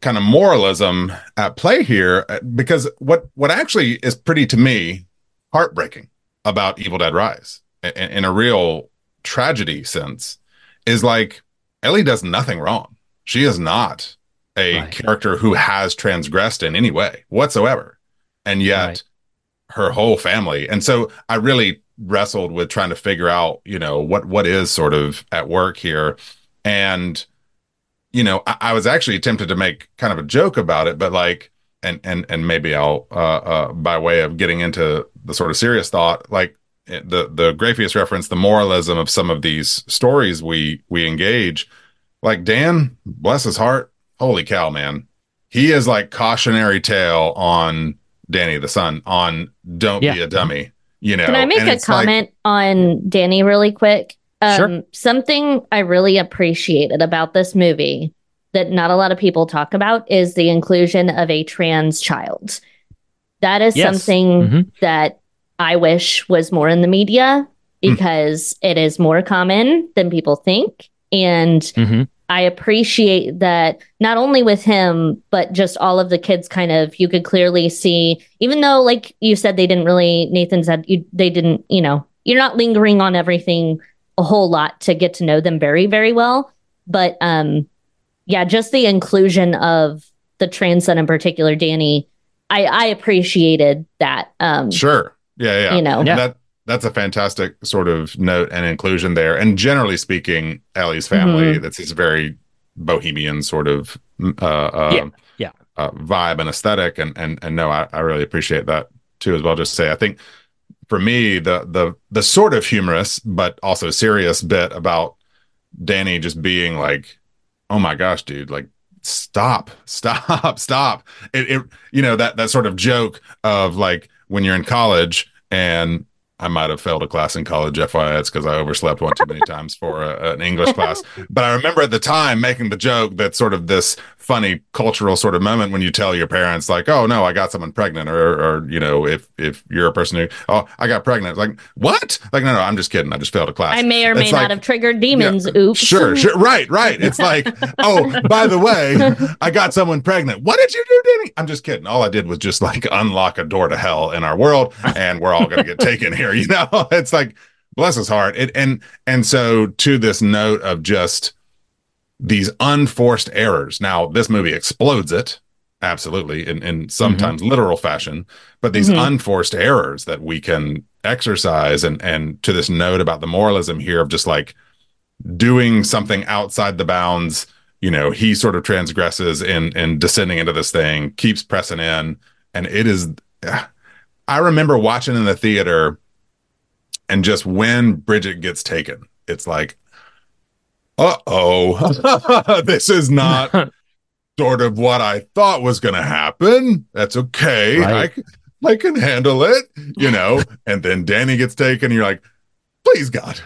kind of moralism at play here uh, because what what actually is pretty to me heartbreaking about evil dead rise in, in a real tragedy sense is like Ellie does nothing wrong. She is not a Right. character who has transgressed in any way whatsoever. And yet Right. her whole family. And so I really wrestled with trying to figure out, you know, what what is sort of at work here. And you know, I, I was actually tempted to make kind of a joke about it, but like and and and maybe I'll uh uh by way of getting into the sort of serious thought, like the the Grafius reference, the moralism of some of these stories we we engage. Like Dan, bless his heart, holy cow, man, he is like cautionary tale on Danny the son on don't be a dummy. You know, Can I make And a it's like- comment on Danny really quick? Um, Sure. Something I really appreciated about this movie that not a lot of people talk about is the inclusion of a trans child. That is Yes. something Mhm. that I wish was more in the media because it is more common than people think. And Mhm. I appreciate that not only with him, but just all of the kids kind of you could clearly see, even though like you said they didn't really Nathan said you they didn't, you know, you're not lingering on everything a whole lot to get to know them very, very well. But um yeah, just the inclusion of the trans son in particular, Danny, I, I appreciated that. Um Sure. Yeah, yeah. You know. Yeah. That that's a fantastic sort of note and inclusion there. And generally speaking, Ellie's family, Mm-hmm. that's this very bohemian sort of uh, uh, Yeah, yeah. Uh, vibe and aesthetic. And and and no, I, I really appreciate that too as well. Just to say, I think for me, the the the sort of humorous but also serious bit about Danny just being like, "Oh my gosh, dude! Like, stop, stop, stop!" It, it you know that that sort of joke of like when you're in college and I might have failed a class in college. FYI, it's because I overslept one too many times for a, an English class. But I remember at the time making the joke that sort of this funny cultural sort of moment when you tell your parents like, "Oh no, I got someone pregnant," or, or you know, if if you're a person who, "Oh, I got pregnant," like what? Like, no, no, I'm just kidding. I just failed a class. I may or may It's not have triggered demons. Oops. Sure, sure. Right, right. It's like, oh, by the way, I got someone pregnant. What did you do, Danny? I'm just kidding. All I did was just like unlock a door to hell in our world, and we're all going to get taken here. You know, it's like, bless his heart. It, and and so to this note of just these unforced errors. Now, this movie explodes it. Absolutely, in, in sometimes literal fashion, but these Mhm. unforced errors that we can exercise, and and to this note about the moralism here of just like doing something outside the bounds you know he sort of transgresses in in descending into this thing keeps pressing in and it is i remember watching in the theater and just when Bridget gets taken, it's like, uh oh, this is not sort of what I thought was going to happen. That's okay. Right. I, c- I can handle it, you know. and then Danny gets taken. And you're like, please, God,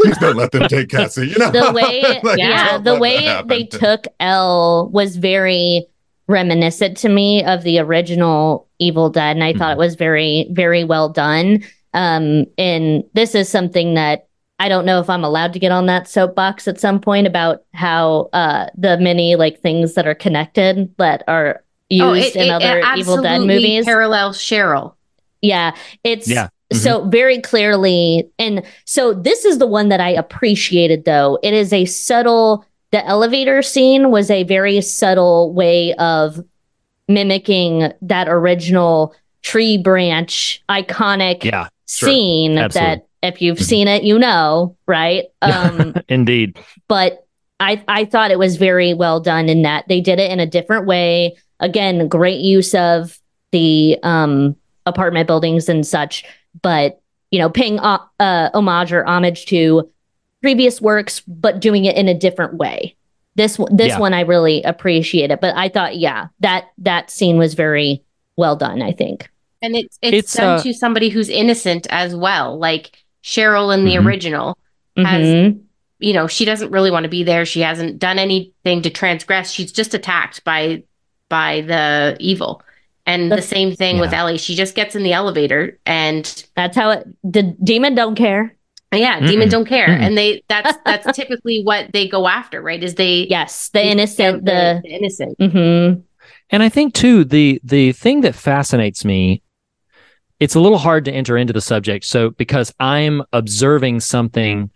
please don't let them take Cassie. You know, the way Like, yeah the way they took L was very reminiscent to me of the original Evil Dead and I thought it was very very well done um and this is something that I don't know if I'm allowed to get on that soapbox at some point about how uh the many like things that are connected that are used Oh, it, in it- other it Evil Dead movies Parallels Cheryl. yeah, it's Yeah. so very clearly. And so this is the one that I appreciated, though. It is a subtle, the elevator scene was a very subtle way of mimicking that original tree branch iconic Yeah, scene Absolutely. that if you've seen it, you know, right? Um, Indeed. but I I thought it was very well done in that they did it in a different way. Again, great use of the um apartment buildings and such, but you know, paying uh, uh, homage or homage to previous works, but doing it in a different way. This one- this Yeah. one I really appreciate it, but I thought, yeah, that that scene was very well done. I think. And it's it's, It's, done uh, to somebody who's innocent as well. Like Cheryl in the Mhm. original has Mhm. you know, she doesn't really want to be there. She hasn't done anything to transgress. She's just attacked by by the evil. And the same thing with Ellie. She just gets in the elevator and That's how it. The demon don't care. yeah, demon Mm-mm. don't care. Mm-mm. And they that's that's typically what they go after, right? Is they Yes, the they innocent. the, The the innocent. hmm And I think too the the thing that fascinates me it's a little hard to enter into the subject so because I'm observing something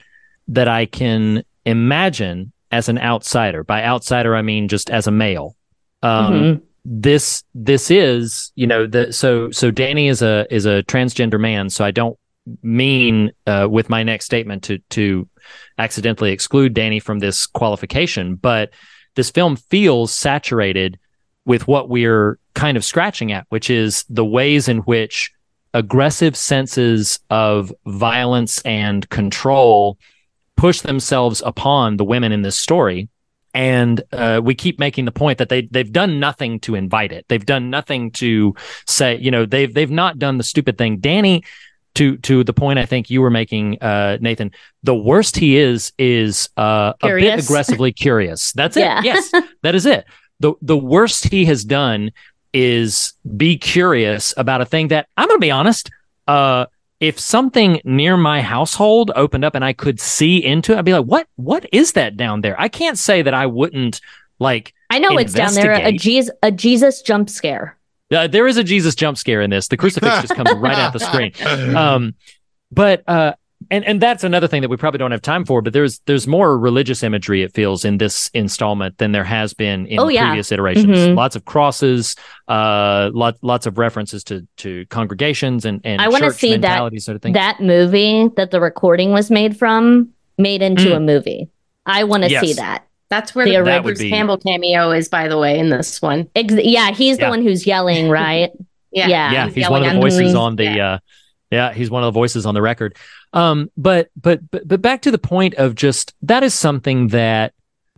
that I can imagine as an outsider. By outsider I mean just as a male. Um Mhm. this this is, you know, the so so Danny is a is a transgender man, so I don't mean uh, with my next statement to to accidentally exclude Danny from this qualification, but this film feels saturated with what we're kind of scratching at, which is the ways in which aggressive senses of violence and control push themselves upon the women in this story. And uh, we keep making the point that they they've done nothing to invite it. They've done nothing to say, you know, they've they've not done the stupid thing. Danny, to to the point I think you were making, uh, Nathan, the worst he is is uh, a bit aggressively curious. That's it. Yeah. Yes, that is it. the The worst he has done is be curious about a thing that I'm going to be honest. Uh, if something near my household opened up and I could see into it, I'd be like, "What? What is that down there?" I can't say that I wouldn't like. I know it's down there. A Jesus, a Jesus jump scare. Uh, there is a Jesus jump scare in this. The crucifix just comes right out the screen. Um, but uh, and and that's another thing that we probably don't have time for. But there's there's more religious imagery it feels in this installment than there has been in Oh, yeah. previous iterations. Mhm. Lots of crosses, uh, lot, lots of references to to congregations and and I want to see that sort of thing. that movie that the recording was made from made into Mm. a movie. I want to Yes. see that. That's where The the, ori- Bruce be- Campbell cameo is, by the way, in this one. Ex- yeah, he's the one who's yelling, right? Yeah. Yeah. yeah, he's, yelling one of the voices on the Yeah. uh yeah, he's one of the voices on the record. Um but but but but back to the point of just that is something that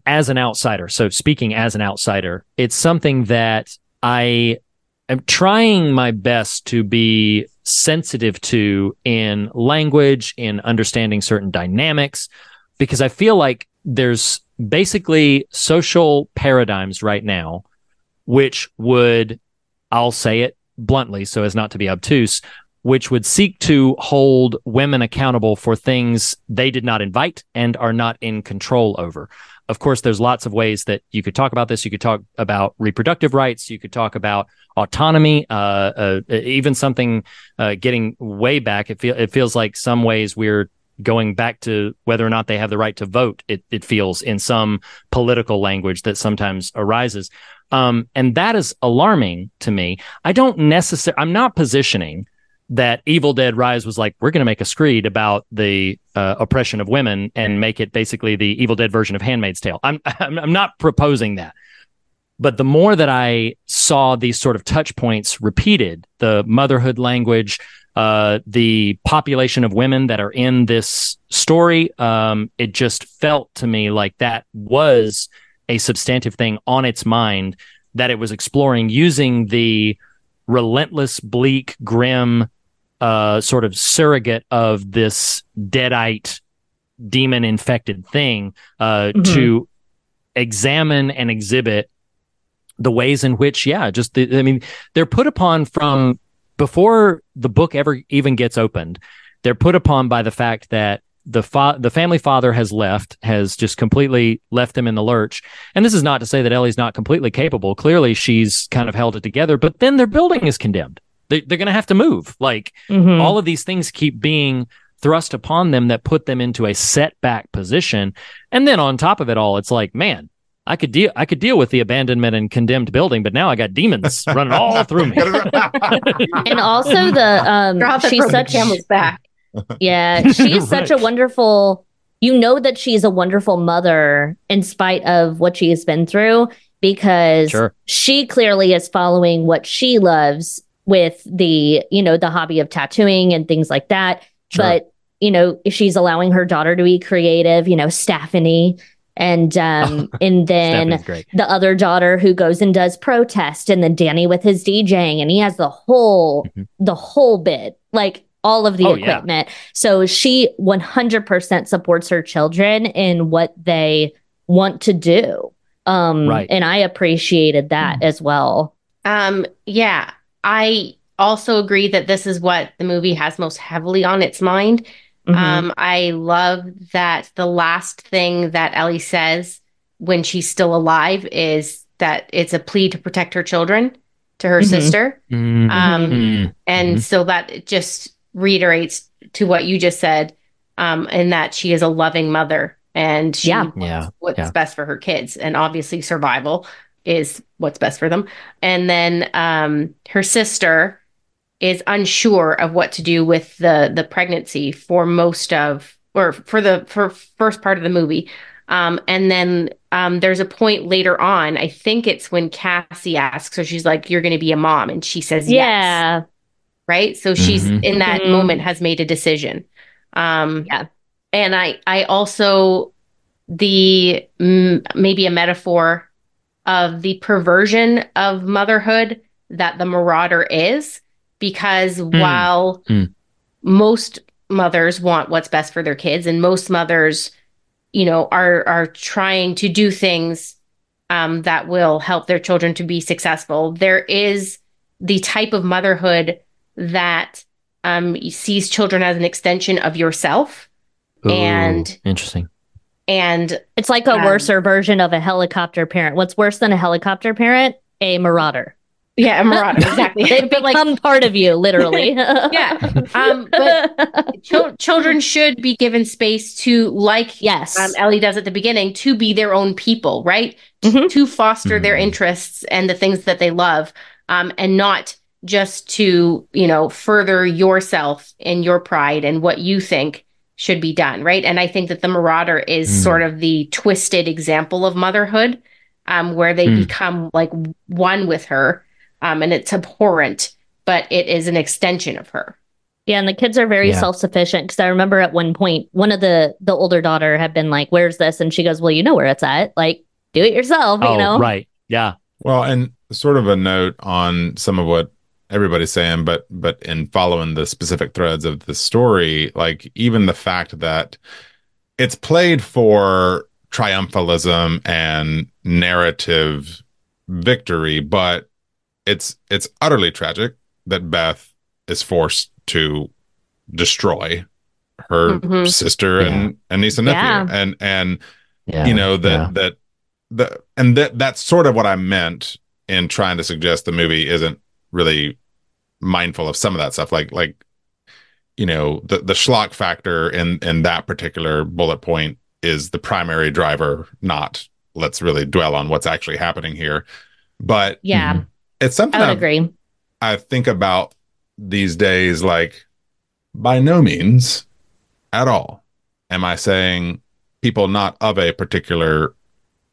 as an outsider, so speaking as an outsider, it's something that I am trying my best to be sensitive to in language, in understanding certain dynamics because I feel like there's basically social paradigms right now which would I'll say it bluntly so as not to be obtuse, which would seek to hold women accountable for things they did not invite and are not in control over. Of course, there's lots of ways that you could talk about this. You could talk about reproductive rights. You could talk about autonomy. Uh, uh, even something uh, getting way back. It, it feels like some ways we're going back to whether or not they have the right to vote. It, it feels in some political language that sometimes arises. Um, and that is alarming to me. I don't necessarily, I'm not positioning that Evil Dead Rise was like, we're going to make a screed about the uh, oppression of women and make it basically the Evil Dead version of Handmaid's Tale. I'm, I'm, I'm not proposing that. But the more that I saw these sort of touch points repeated, the motherhood language, uh, the population of women that are in this story. Um, it just felt to me like that was a substantive thing on its mind that it was exploring using the relentless, bleak, grim uh, sort of surrogate of this deadite demon infected thing uh, Mhm. to examine and exhibit the ways in which, yeah, just the, I mean, they're put upon from before the book ever even gets opened. They're put upon by the fact that the fa- the family father has left, has just completely left them in the lurch. And this is not to say that Ellie's not completely capable. Clearly, she's kind of held it together. But then their building is condemned. They, they're going to have to move. Like Mhm. all of these things keep being thrust upon them that put them into a setback position. And then on top of it all, it's like, man, I could deal I could deal with the abandonment and condemned building, but now I got demons running all through me. and also the um she's broke the such camel's back. yeah she's such a wonderful you know that she's a wonderful mother in spite of what she has been through because Sure. she clearly is following what she loves with the you know the hobby of tattooing and things like that Sure. but you know she's allowing her daughter to be creative you know stephanie and um and then the other daughter who goes and does protest and then Danny with his DJing and he has the whole the whole bit like all of the Mm-hmm. Oh, yeah. equipment. So she 100% supports her children in what they want to do. Um Right. and I appreciated that Mm. as well. Um, yeah, I also agree that this is what the movie has most heavily on its mind. Mhm. Um, I love that the last thing that Ellie says when she's still alive is that it's a plea to protect her children to her Mhm. sister. Mm, Um, mm. and so that just reiterates to what you just said, um, and that she is a loving mother and she Yeah. wants Yeah, what's yeah. best for her kids, and obviously survival is what's best for them. And then um, her sister is unsure of what to do with the the pregnancy for most of or for the for first part of the movie. Um, and then um, there's a point later on, I think it's when Cassie asks her, she's like, You're going to be a mom. And she says, Yes Yeah. right so she's Mhm. in that Mhm. moment has made a decision um Yeah. and i i also the mm, maybe a metaphor of the perversion of motherhood that the marauder is because while Mm. most mothers want what's best for their kids and most mothers you know are are trying to do things um, that will help their children to be successful there is the type of motherhood that um, sees children as an extension of yourself Ooh, and- interesting. And It's like a Um, worser version of a helicopter parent. What's worse than a helicopter parent? A marauder. yeah a marauder exactly They But, like become part of you, literally. yeah um but chil- children should be given space to like yes. um, Ellie does at the beginning to be their own people, right? T- Mhm. To foster their Mhm. interests and the things that they love, um, and not just to you know further yourself and your pride and what you think should be done, right? And I think that the Marauder is Mm. sort of the twisted example of motherhood, um, where they Mm. become like one with her, um, and it's abhorrent, but it is an extension of her. Yeah, and the kids are very Yeah. self-sufficient because I remember at one point one of the the older daughter had been like, "Where's this?" and she goes, "Well, you know where it's at. Like, do it yourself." Oh, you know, right. Yeah. Well, and sort of a note on some of what everybody's saying, but but in following the specific threads of the story, like even the fact that it's played for triumphalism and narrative victory, but it's it's utterly tragic that Beth is forced to destroy her Mhm. sister and and niece and nephew, Yeah. and and Yeah. you know that yeah. that the and that that's sort of what I meant in trying to suggest the movie isn't really mindful of some of that stuff like like you know the the schlock factor in in that particular bullet point is the primary driver not let's really dwell on what's actually happening here. But yeah, mm-hmm. it's something I would I've- agree. I think about these days like by no means at all am I saying people not of a particular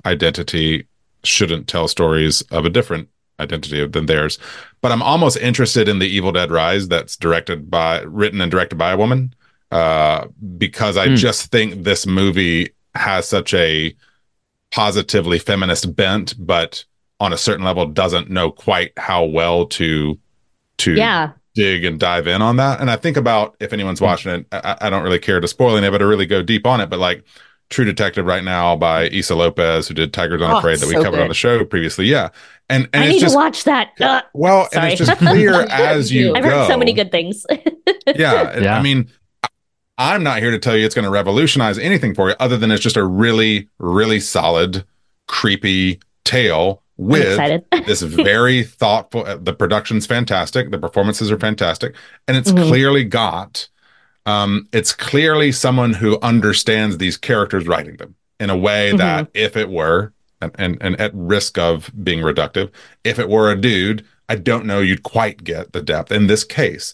identity shouldn't tell stories of a different identity than theirs. But I'm almost interested in the Evil Dead Rise that's directed by, written and directed by a woman, uh, because I Hmm. just think this movie has such a positively feminist bent, but on a certain level doesn't know quite how well to to Yeah. dig and dive in on that. And I think about if anyone's Hmm. watching it, I, I don't really care to spoil any of it or really go deep on it, but like True Detective right now by Issa Lopez, who did Tigers Are Not Oh, Afraid that we so covered on the show previously. Yeah. And and I it's need just to watch that. Uh, well, sorry. and it's just clear as you I've go. heard so many good things. yeah, Yeah. I mean, I- I'm not here to tell you it's going to revolutionize anything for you, other than it's just a really, really solid, creepy tale with this very thoughtful. uh, The production's fantastic, the performances are fantastic, and it's Mhm. clearly got. Um, it's clearly someone who understands these characters writing them in a way Mhm. that if it were, and, and and at risk of being reductive, if it were a dude, I don't know you'd quite get the depth in this case.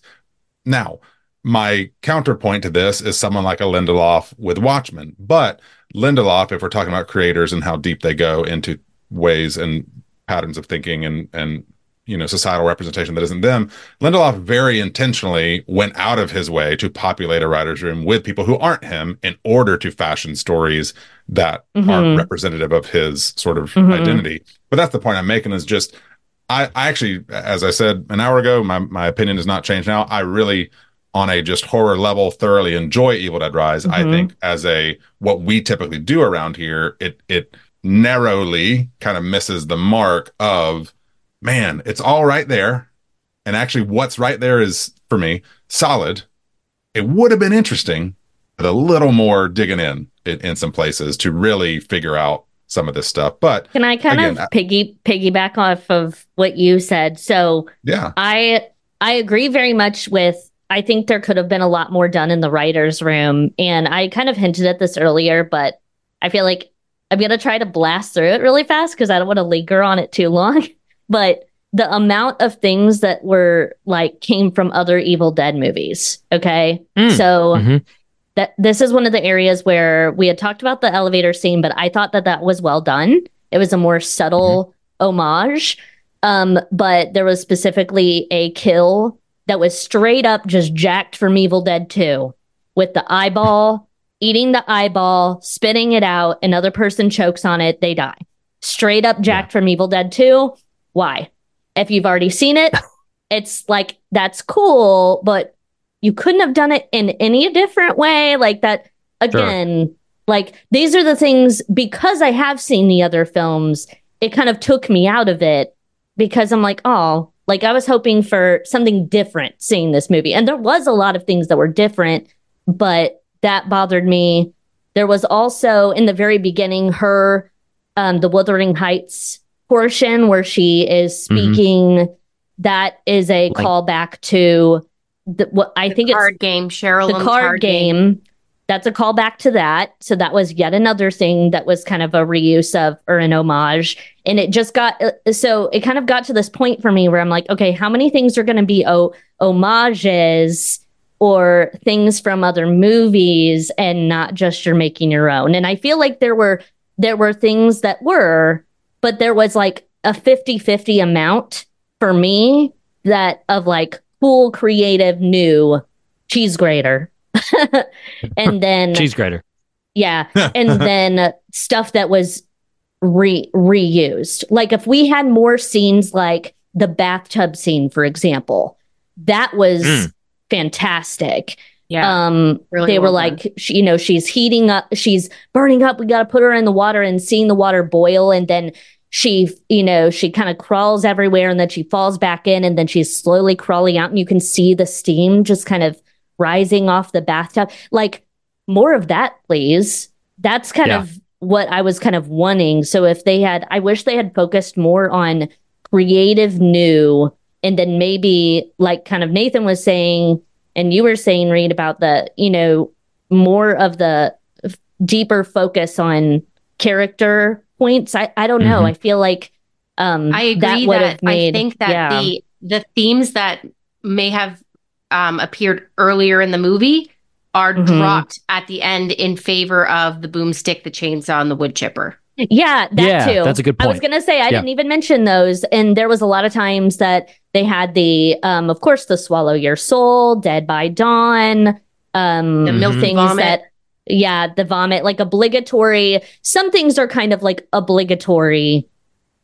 Now, my counterpoint to this is someone like a Lindelof with Watchmen. But Lindelof, if we're talking about creators and how deep they go into ways and patterns of thinking and and you know societal representation that isn't them, Lindelof very intentionally went out of his way to populate a writer's room with people who aren't him in order to fashion stories that Mhm. aren't representative of his sort of Mhm. identity. But that's the point I'm making is just I, I actually, as I said an hour ago, my, my opinion has not changed now. I really, on a just horror level, thoroughly enjoy Evil Dead Rise. I Mhm. think as a what we typically do around here, it it narrowly kind of misses the mark of man, it's all right there. And actually what's right there is for me solid. It would have been interesting, but a little more digging in in, in some places to really figure out some of this stuff. But Can I kind Again, of piggy piggyback off of what you said? So yeah, I I agree very much with I think there could have been a lot more done in the writers room and I kind of hinted at this earlier but I feel like I'm going to try to blast through it really fast cuz I don't want to linger on it too long but the amount of things that were like came from other Evil Dead movies okay Mm. so Mhm. that this is one of the areas where we had talked about the elevator scene but I thought that that was well done it was a more subtle homage um, but there was specifically a kill that was straight up just jacked from Evil Dead 2 with the eyeball, eating the eyeball, spitting it out, another person chokes on it, they die. Straight up jacked from Evil Dead 2. Why? If you've already seen it, it's like that's cool, but you couldn't have done it in any different way. Like that again, like these are the things because I have seen the other films, it kind of took me out of it because I'm like, oh, like I was hoping for something different seeing this movie. And there was a lot of things that were different, but that bothered me. There was also in the very beginning her um the Wuthering Heights portion where she is speaking that is a Like- callback to the, what I think it's card game, Cheryl. the card, game. That's a callback to that. So that was yet another thing that was kind of a reuse of or an homage. And it just got uh, so it kind of got to this point for me where I'm like, okay, how many things are going to be oh, homages or things from other movies and not just you're making your own? And I feel like there were there were things that were, but there was like a 50-50 amount for me that of like cool, creative, new cheese grater. and then Cheese grater. yeah, and then stuff that was re reused. Like if we had more scenes like the bathtub scene, for example, that was Mm. fantastic. Yeah. Um, Really they were well done. like, she, you know, she's heating up, she's burning up. We got to put her in the water and seeing the water boil, and then she, you know, she kind of crawls everywhere, and then she falls back in, and then she's slowly crawling out, and you can see the steam just kind of rising off the bathtub. Like more of that, please. That's kind Yeah. of what I was kind of wanting. So if they had, I wish they had focused more on creative new, and then maybe like kind of Nathan was saying, and you were saying, Reed, about the, you know, more of the f- deeper focus on character points. I, I don't know. Mhm. I feel like um I agree that that, made I think that yeah. the the themes that may have um, appeared earlier in the movie are Mhm. dropped at the end in favor of the boomstick, the chainsaw, and the wood chipper. Yeah, that Yeah, too. that's a good point. I was gonna say I Yeah. didn't even mention those, and there was a lot of times that they had the, um, of course, the swallow your soul, dead by dawn, um, The milk things vomit. that, yeah, the vomit, like obligatory. Some things are kind of like obligatory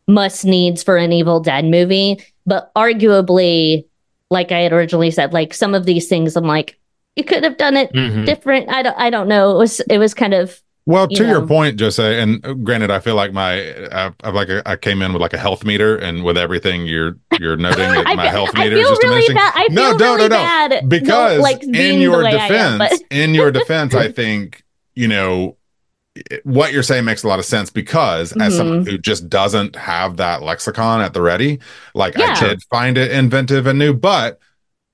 must needs for an Evil Dead movie, but arguably, like I had originally said, like some of these things, I'm like, you could have done it Mhm. different. I don't, I don't know. It was, it was kind of. Well, you to your point, Jocee, and granted, I feel like my I, I've like a, I came in with like a health meter, and with everything you're you're noting that my feel- health meter is just really diminishing. bad- I no, feel no, really no, no, because like, in your am, defense, but- in your defense, I think you know what you're saying makes a lot of sense because as someone Mhm. who just doesn't have that lexicon at the ready, like Yeah. I did find it inventive and new, but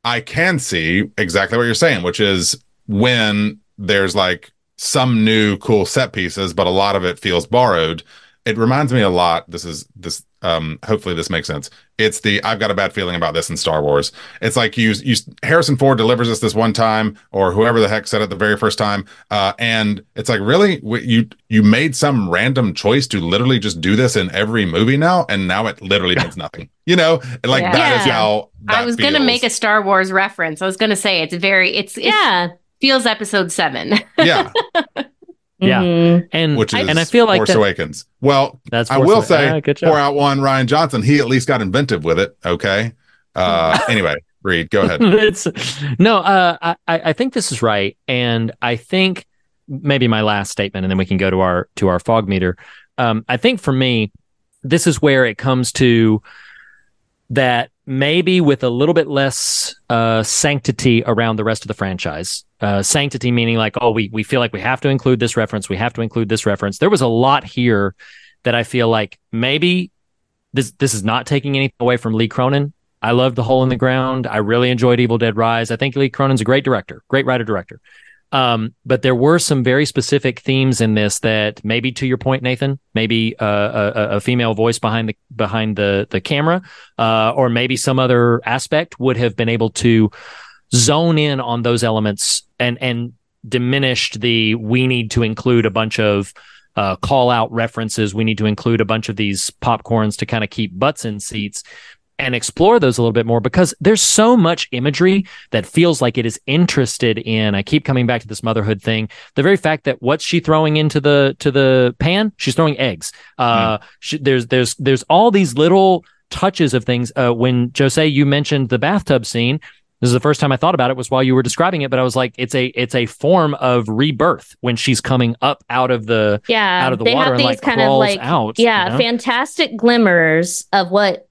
I can see exactly what you're saying, which is when there's like some new cool set pieces, but a lot of it feels borrowed. It reminds me a lot. This is this. Um, hopefully this makes sense. It's the I've got a bad feeling about this in Star Wars. It's like you, you Harrison Ford delivers us this one time, or whoever the heck said it the very first time, uh, and it's like really you you made some random choice to literally just do this in every movie now, and now it literally means nothing. You know, like Yeah. that is Yeah. how I that was gonna make a Star Wars reference. I was gonna say it's very it's, it's Yeah. Feels episode seven. yeah. Yeah. Mhm. And which is and I feel like Force that- Awakens. Well, That's I will Awa- say, Ah, good pour out one Rian Johnson. He at least got inventive with it. Okay. Uh, anyway, Reed, go ahead. it's no uh I, I I think this is right and i think maybe my last statement and then we can go to our to our fog meter um i think for me this is where it comes to that maybe with a little bit less uh sanctity around the rest of the franchise uh sanctity meaning like oh we we feel like we have to include this reference we have to include this reference there was a lot here that i feel like maybe this this is not taking anything away from lee cronin I love The Hole in the Ground. I really enjoyed Evil Dead Rise. I think Lee Cronin's a great director, great writer director. Um, but there were some very specific themes in this that maybe to your point, Nathan, maybe uh, a, a- female voice behind the behind the the camera, uh, or maybe some other aspect would have been able to zone in on those elements and and diminished the we need to include a bunch of uh, call out references. We need to include a bunch of these popcorns to kind of keep butts in seats and explore those a little bit more because there's so much imagery that feels like it is interested in. I keep coming back to this motherhood thing. The very fact that what's she throwing into the to the pan? She's throwing eggs. Uh, she, there's there's there's all these little touches of things. Uh, when Jocee, you mentioned the bathtub scene. This is the first time I thought about it was while you were describing it, but I was like, it's a it's a form of rebirth when she's coming up out of the Yeah, out of the they water have and these like kind of like out. yeah, you know? fantastic glimmers of what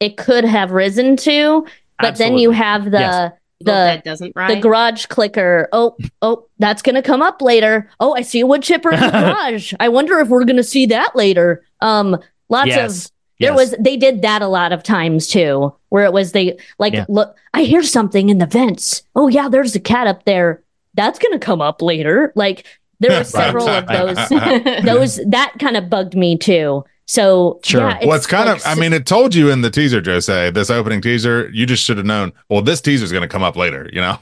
it could have risen to, but then you have the Yes. Evil the Dead doesn't the garage clicker. Oh, oh, that's gonna come up later. Oh, I see a wood chipper in the garage. I wonder if we're gonna see that later. Um, lots Yes. of there was they did that a lot of times too, where it was they like Yeah. look, I hear something in the vents. Oh yeah, there's a cat up there. That's gonna come up later. Like there were several of those those that kind of bugged me too. So Sure. yeah, well, it's kind like of, I mean, it told you in the teaser, Jocee, this opening teaser, you just should have known, well, this teaser is going to come up later, you know?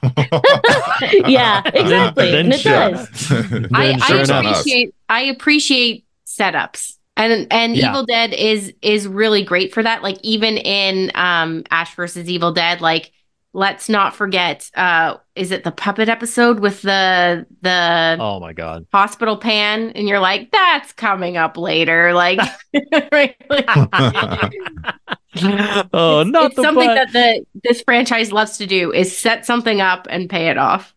yeah, exactly. then and it sure. does. I, Then I sure enough. appreciate I appreciate setups. And and Yeah. Evil Dead is is really great for that. Like even in um Ash versus Evil Dead, like let's not forget uh is it the puppet episode with the the Oh my god. hospital pan and you're like that's coming up later like right? Oh, not it's the something butt. that the this franchise loves to do is set something up and pay it off.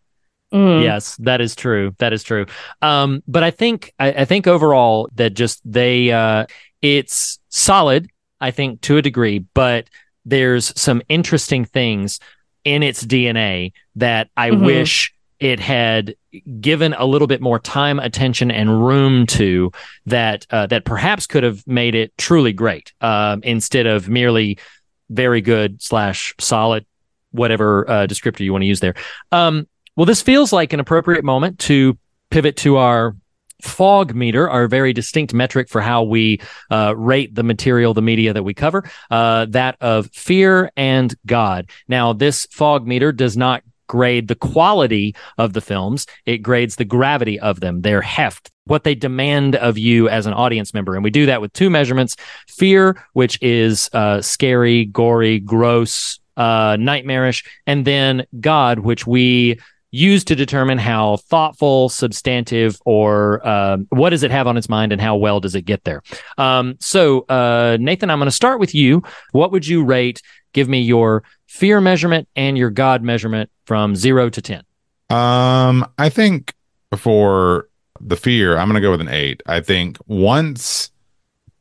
Mm. Yes, that is true. That is true. Um, but I think I, I think overall that just they uh, it's solid. I think to a degree, but there's some interesting things in its DNA that I Mhm. wish it had given a little bit more time, attention, and room to that uh, that perhaps could have made it truly great um, instead of merely very good slash solid, whatever uh, descriptor you want to use there. Um, well, this feels like an appropriate moment to pivot to our fog meter, our very distinct metric for how we uh, rate the material, the media that we cover, uh, that of fear and God. Now, this fog meter does not grade the quality of the films, it grades the gravity of them, their heft, what they demand of you as an audience member. And we do that with two measurements fear, which is uh, scary, gory, gross, uh, nightmarish, and then God, which we use to determine how thoughtful, substantive, or uh, what does it have on its mind and how well does it get there. Um, so, uh, Nathan, I'm going to start with you. What would you rate? Give me your fear measurement and your God measurement from zero to 10. Um, I think for the fear, I'm going to go with an eight. I think once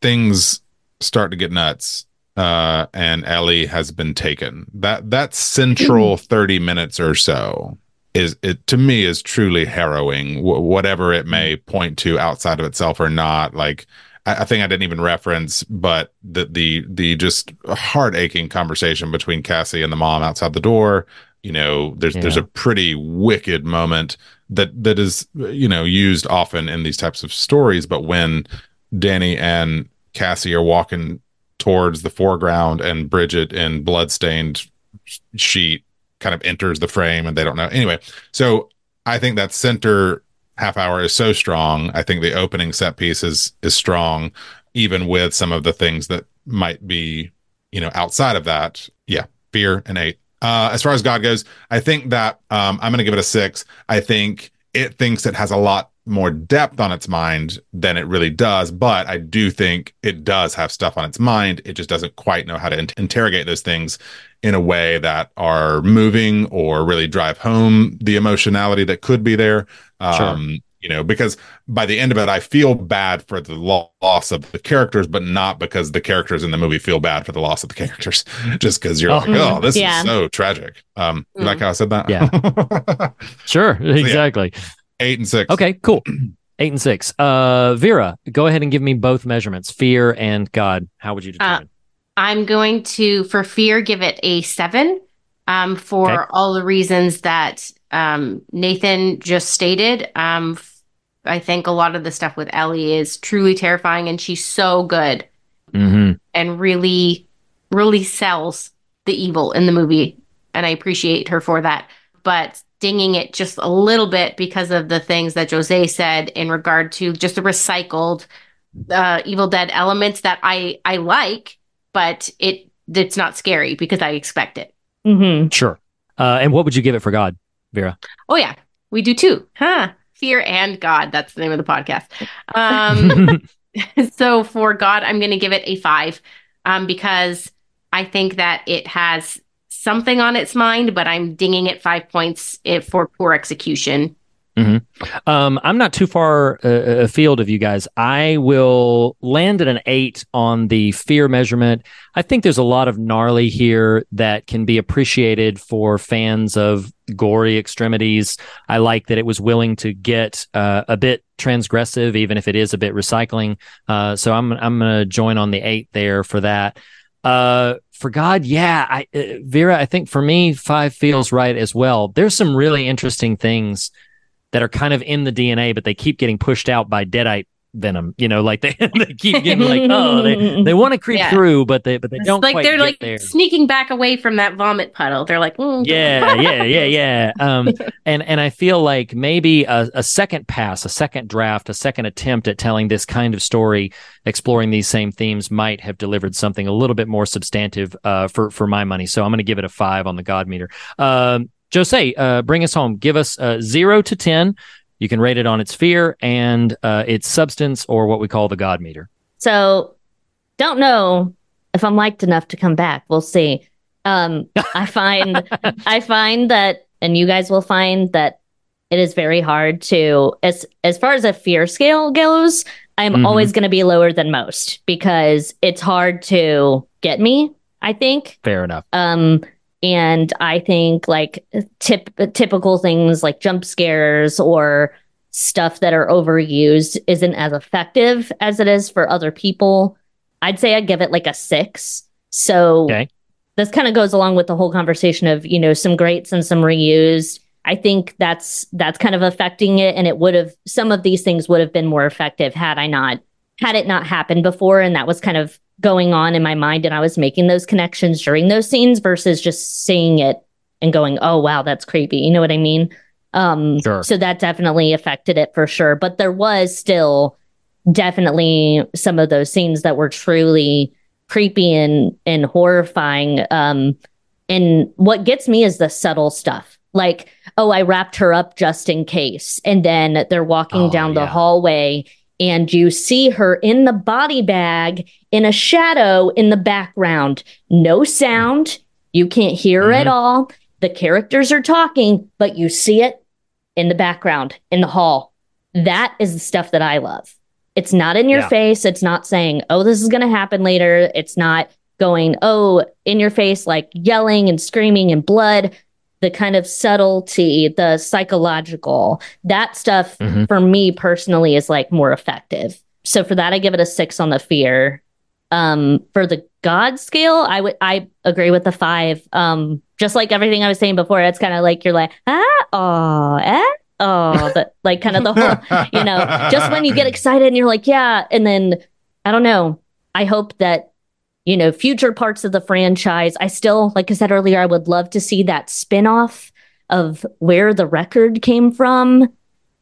things start to get nuts, uh, and Ellie has been taken, that that central 30 minutes or so is it to me is truly harrowing w- whatever it may mm. point to outside of itself or not like I, I think i didn't even reference but the the the just heart aching conversation between cassie and the mom outside the door you know there's Yeah. there's a pretty wicked moment that that is you know used often in these types of stories but when danny and cassie are walking towards the foreground and bridget in bloodstained sheet kind of enters the frame and they don't know. Anyway so i think that center half hour is so strong. I think the opening set piece is is strong even with some of the things that might be you know outside of that. Yeah fear and eight. Uh as far as god goes i think that um i'm gonna give it a six. I think it thinks it has a lot more depth on its mind than it really does but i do think it does have stuff on its mind it just doesn't quite know how to in- interrogate those things in a way that are moving or really drive home the emotionality that could be there um you know because by the end of it i feel bad for the lo- loss of the characters but not because the characters in the movie feel bad for the loss of the characters just because you're Oh. like oh this Yeah. is so tragic um you Mm. like how i said that Yeah. Sure, exactly. Eight and six Okay, cool. Eight and six. Uh, Vera, go ahead and give me both measurements, fear and God. How would you determine? I'm going to, for fear, give it a seven um, for Okay. all the reasons that um, Nathan just stated. Um, f- I think a lot of the stuff with Ellie is truly terrifying, and she's so good mm-hmm. and really, really sells the evil in the movie. And I appreciate her for that. But dinging it just a little bit because of the things that Jocee said in regard to just the recycled uh, Evil Dead elements that I I like, but it it's not scary because I expect it. hmm Sure. Uh, and what would you give it for God, Vera? Oh yeah, we do too, huh? Fear and God. That's the name of the podcast. Um, so for God, I'm going to give it a five um, because I think that it has something on its mind, but I'm dinging it five points it, for poor execution. Um, I'm not too far uh, afield of you guys. I will land at an eight on the fear measurement. I think there's a lot of gnarly here that can be appreciated for fans of gory extremities. I like that it was willing to get uh, a bit transgressive, even if it is a bit recycling. Uh, so I'm I'm gonna join on the eight there for that. For God, yeah, I, uh, Vera, I think for me, five feels right as well. There's some really interesting things that are kind of in the DNA, but they keep getting pushed out by deadite venom. You know, like they, they keep getting like, oh, they, they want to creep Yeah. through, but they but they don't like they're like there. sneaking back away from that vomit puddle. They're like, mm, Yeah, yeah, yeah, yeah. Um, and and I feel like maybe a, a second pass, a second draft, a second attempt at telling this kind of story, exploring these same themes, might have delivered something a little bit more substantive uh, for for my money. So I'm going to give it a five on the God meter. Um, Jocee, uh, bring us home. Give us uh, zero to ten. You can rate it on its fear and uh, its substance, or what we call the God meter. So, don't know if I'm liked enough to come back. We'll see. Um, I find I find that, and you guys will find that it is very hard to as as far as a fear scale goes. I'm Mhm. always going to be lower than most because it's hard to get me. I think. Fair enough. Um, and I think like tip typical things like jump scares or stuff that are overused isn't as effective as it is for other people. I'd say I'd give it like a six. So Okay. this kind of goes along with the whole conversation of you know some greats and some reused. I think that's that's kind of affecting it, and it would have some of these things would have been more effective had I not had it not happened before, and that was kind of going on in my mind, and I was making those connections during those scenes versus just seeing it and going, "Oh wow, that's creepy." You know what I mean? Um, Sure. So that definitely affected it for sure. But there was still definitely some of those scenes that were truly creepy and and horrifying. Um, and what gets me is the subtle stuff. Like, oh, I wrapped her up just in case. And then they're walking Oh, down the hallway and you see her in the body bag in a shadow in the background. No sound. You can't hear at mm-hmm. all. The characters are talking, but you see it in the background in the hall. That is the stuff that I love. It's not in your Yeah. face. It's not saying, oh, this is going to happen later. It's not going, oh, in your face, like yelling and screaming and blood. The kind of subtlety, the psychological, that stuff Mhm. for me personally is like more effective. So for that, I give it a six on the fear. Um, for the God scale, I would I agree with the five. Um, just like everything I was saying before, it's kind of like you're like ah oh eh oh, but like kind of the whole you know, just when you get excited and you're like, yeah. And then I don't know. I hope that, you know, future parts of the franchise, I still, like I said earlier, I would love to see that spin-off of where the record came from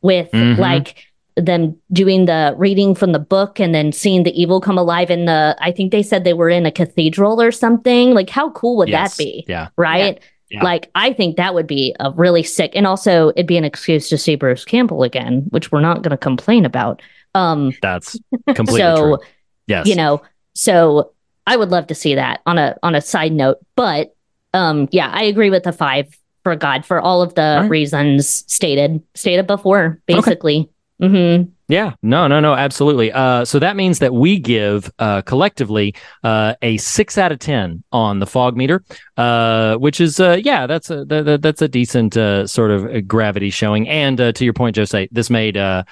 with Mhm. like them doing the reading from the book and then seeing the evil come alive in the I think they said they were in a cathedral or something. Like how cool would Yes. that be? Yeah. Right? Yeah. Like I think that would be a really sick and also it'd be an excuse to see Bruce Campbell again, which we're not gonna complain about. Um That's completely so true. Yes. you know so i would love to see that on a on a side note but um yeah i agree with the five for god for all of the All right. reasons stated stated before basically hmm Yeah, no, no, no, absolutely. Uh, so that means that we give uh, collectively uh, a six out of ten on the fog meter, uh, which is uh, yeah, that's a that, that- that's a decent uh, sort of gravity showing. And uh, to your point, Jocee, this made uh,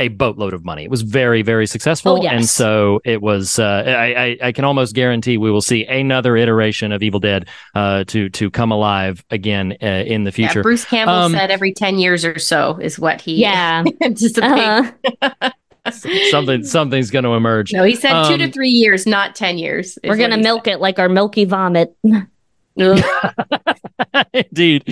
a boatload of money. It was very, very successful, Oh, yes. and so it was. Uh, I, I I can almost guarantee we will see another iteration of Evil Dead uh, to to come alive again uh, in the future. Yeah, Bruce Campbell Um, said every 10 years or so is what he yeah anticipates. uh, something something's going to emerge. No, he said two to Um, three years, not 10 years. we're gonna he milk it like our milky vomit said. Indeed.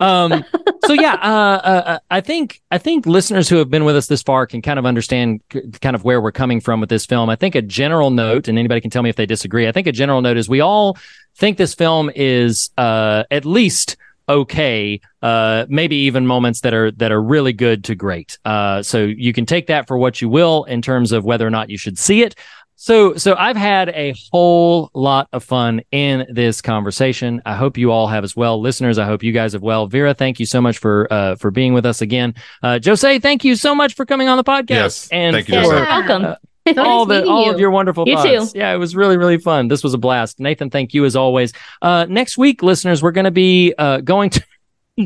Um, so yeah, uh, uh, I think I think listeners who have been with us this far can kind of understand c- kind of where we're coming from with this film. I think a general note, and anybody can tell me if they disagree. I think a general note is we all think this film is uh, at least okay, uh, maybe even moments that are that are really good to great. Uh, so you can take that for what you will in terms of whether or not you should see it. So, so I've had a whole lot of fun in this conversation. I hope you all have as well, listeners. I hope you guys have well. Vera, thank you so much for uh, for being with us again. Uh, Jocee, thank you so much for coming on the podcast. Yes, and thank you, for, Jocee. Welcome uh, So all the all you. of your wonderful You thoughts. too. Yeah, it was really really fun. This was a blast. Nathan, thank you as always. Uh, next week, listeners, we're going to be uh, going to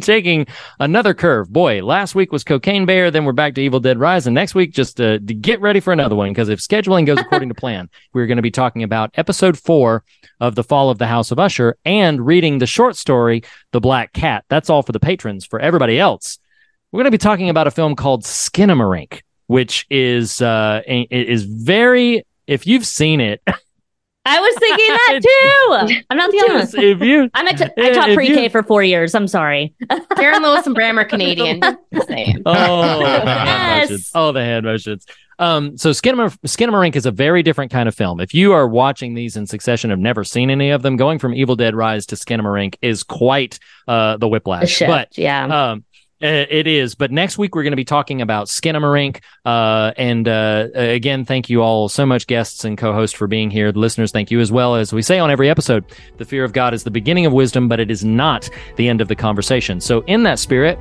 taking another curve. Boy, last week was Cocaine Bear, then we're back to Evil Dead Rise, and next week just uh, to get ready for another one because if scheduling goes according to plan, we're going to be talking about episode four of The Fall of the House of Usher and reading the short story The Black Cat. That's all for the patrons. For everybody else, we're going to be talking about a film called Skinamarink, which is uh, is very. If you've seen it, i was thinking that too i'm not the only one if you i'm at t- i taught pre-k you- for four years i'm sorry Sharon Lois and Bram are Canadian. Just saying. Oh, the hand Yes. motions. Oh, the hand motions. Um, so Skinamarink, Skinamarink is a very different kind of film. If you are watching these in succession, have never seen any of them, going from Evil Dead Rise to Skinamarink is quite uh, the whiplash. the shift But yeah um, it is. But next week we're going to be talking about Skinamarink. Uh, and uh, again, thank you all so much, guests and co-hosts, for being here. The listeners, thank you as well. As we say on every episode, the fear of God is the beginning of wisdom, but it is not the end of the conversation. So, in that spirit.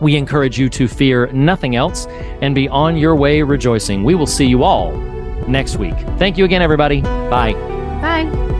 We encourage you to fear nothing else and be on your way rejoicing. We will see you all next week. Thank you again, everybody. Bye. Bye.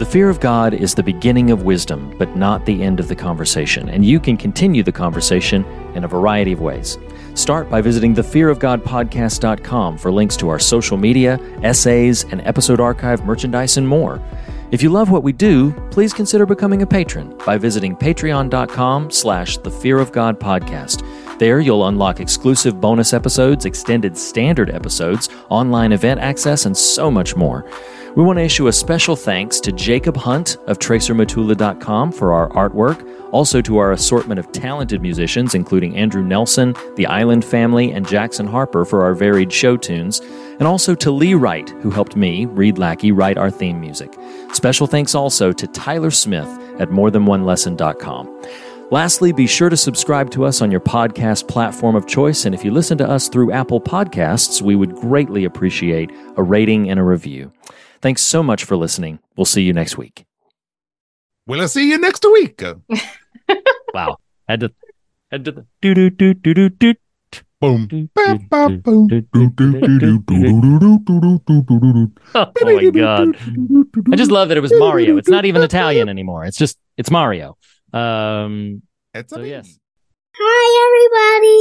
The fear of God is the beginning of wisdom, but not the end of the conversation, and you can continue the conversation in a variety of ways. Start by visiting thefearofgodpodcast.com for links to our social media, essays, and episode archive merchandise and more. If you love what we do, please consider becoming a patron by visiting patreon.com slash the fear of God podcast. There, you'll unlock exclusive bonus episodes, extended standard episodes, online event access, and so much more. We want to issue a special thanks to Jacob Hunt of TracerMatula.com for our artwork, also to our assortment of talented musicians, including Andrew Nelson, the Island Family, and Jackson Harper for our varied show tunes, and also to Lee Wright, who helped me, Reed Lackey, write our theme music. Special thanks also to Tyler Smith at morethanonelesson.com. Lastly, be sure to subscribe to us on your podcast platform of choice. And if you listen to us through Apple Podcasts, we would greatly appreciate a rating and a review. Thanks so much for listening. We'll see you next week. Will I see you next week? wow. Had to had to do do do do do do Boom. Oh my god. I just love that it was Mario. It's not even Italian anymore. It's just it's Mario. Um It's so yes. Hi, everybody.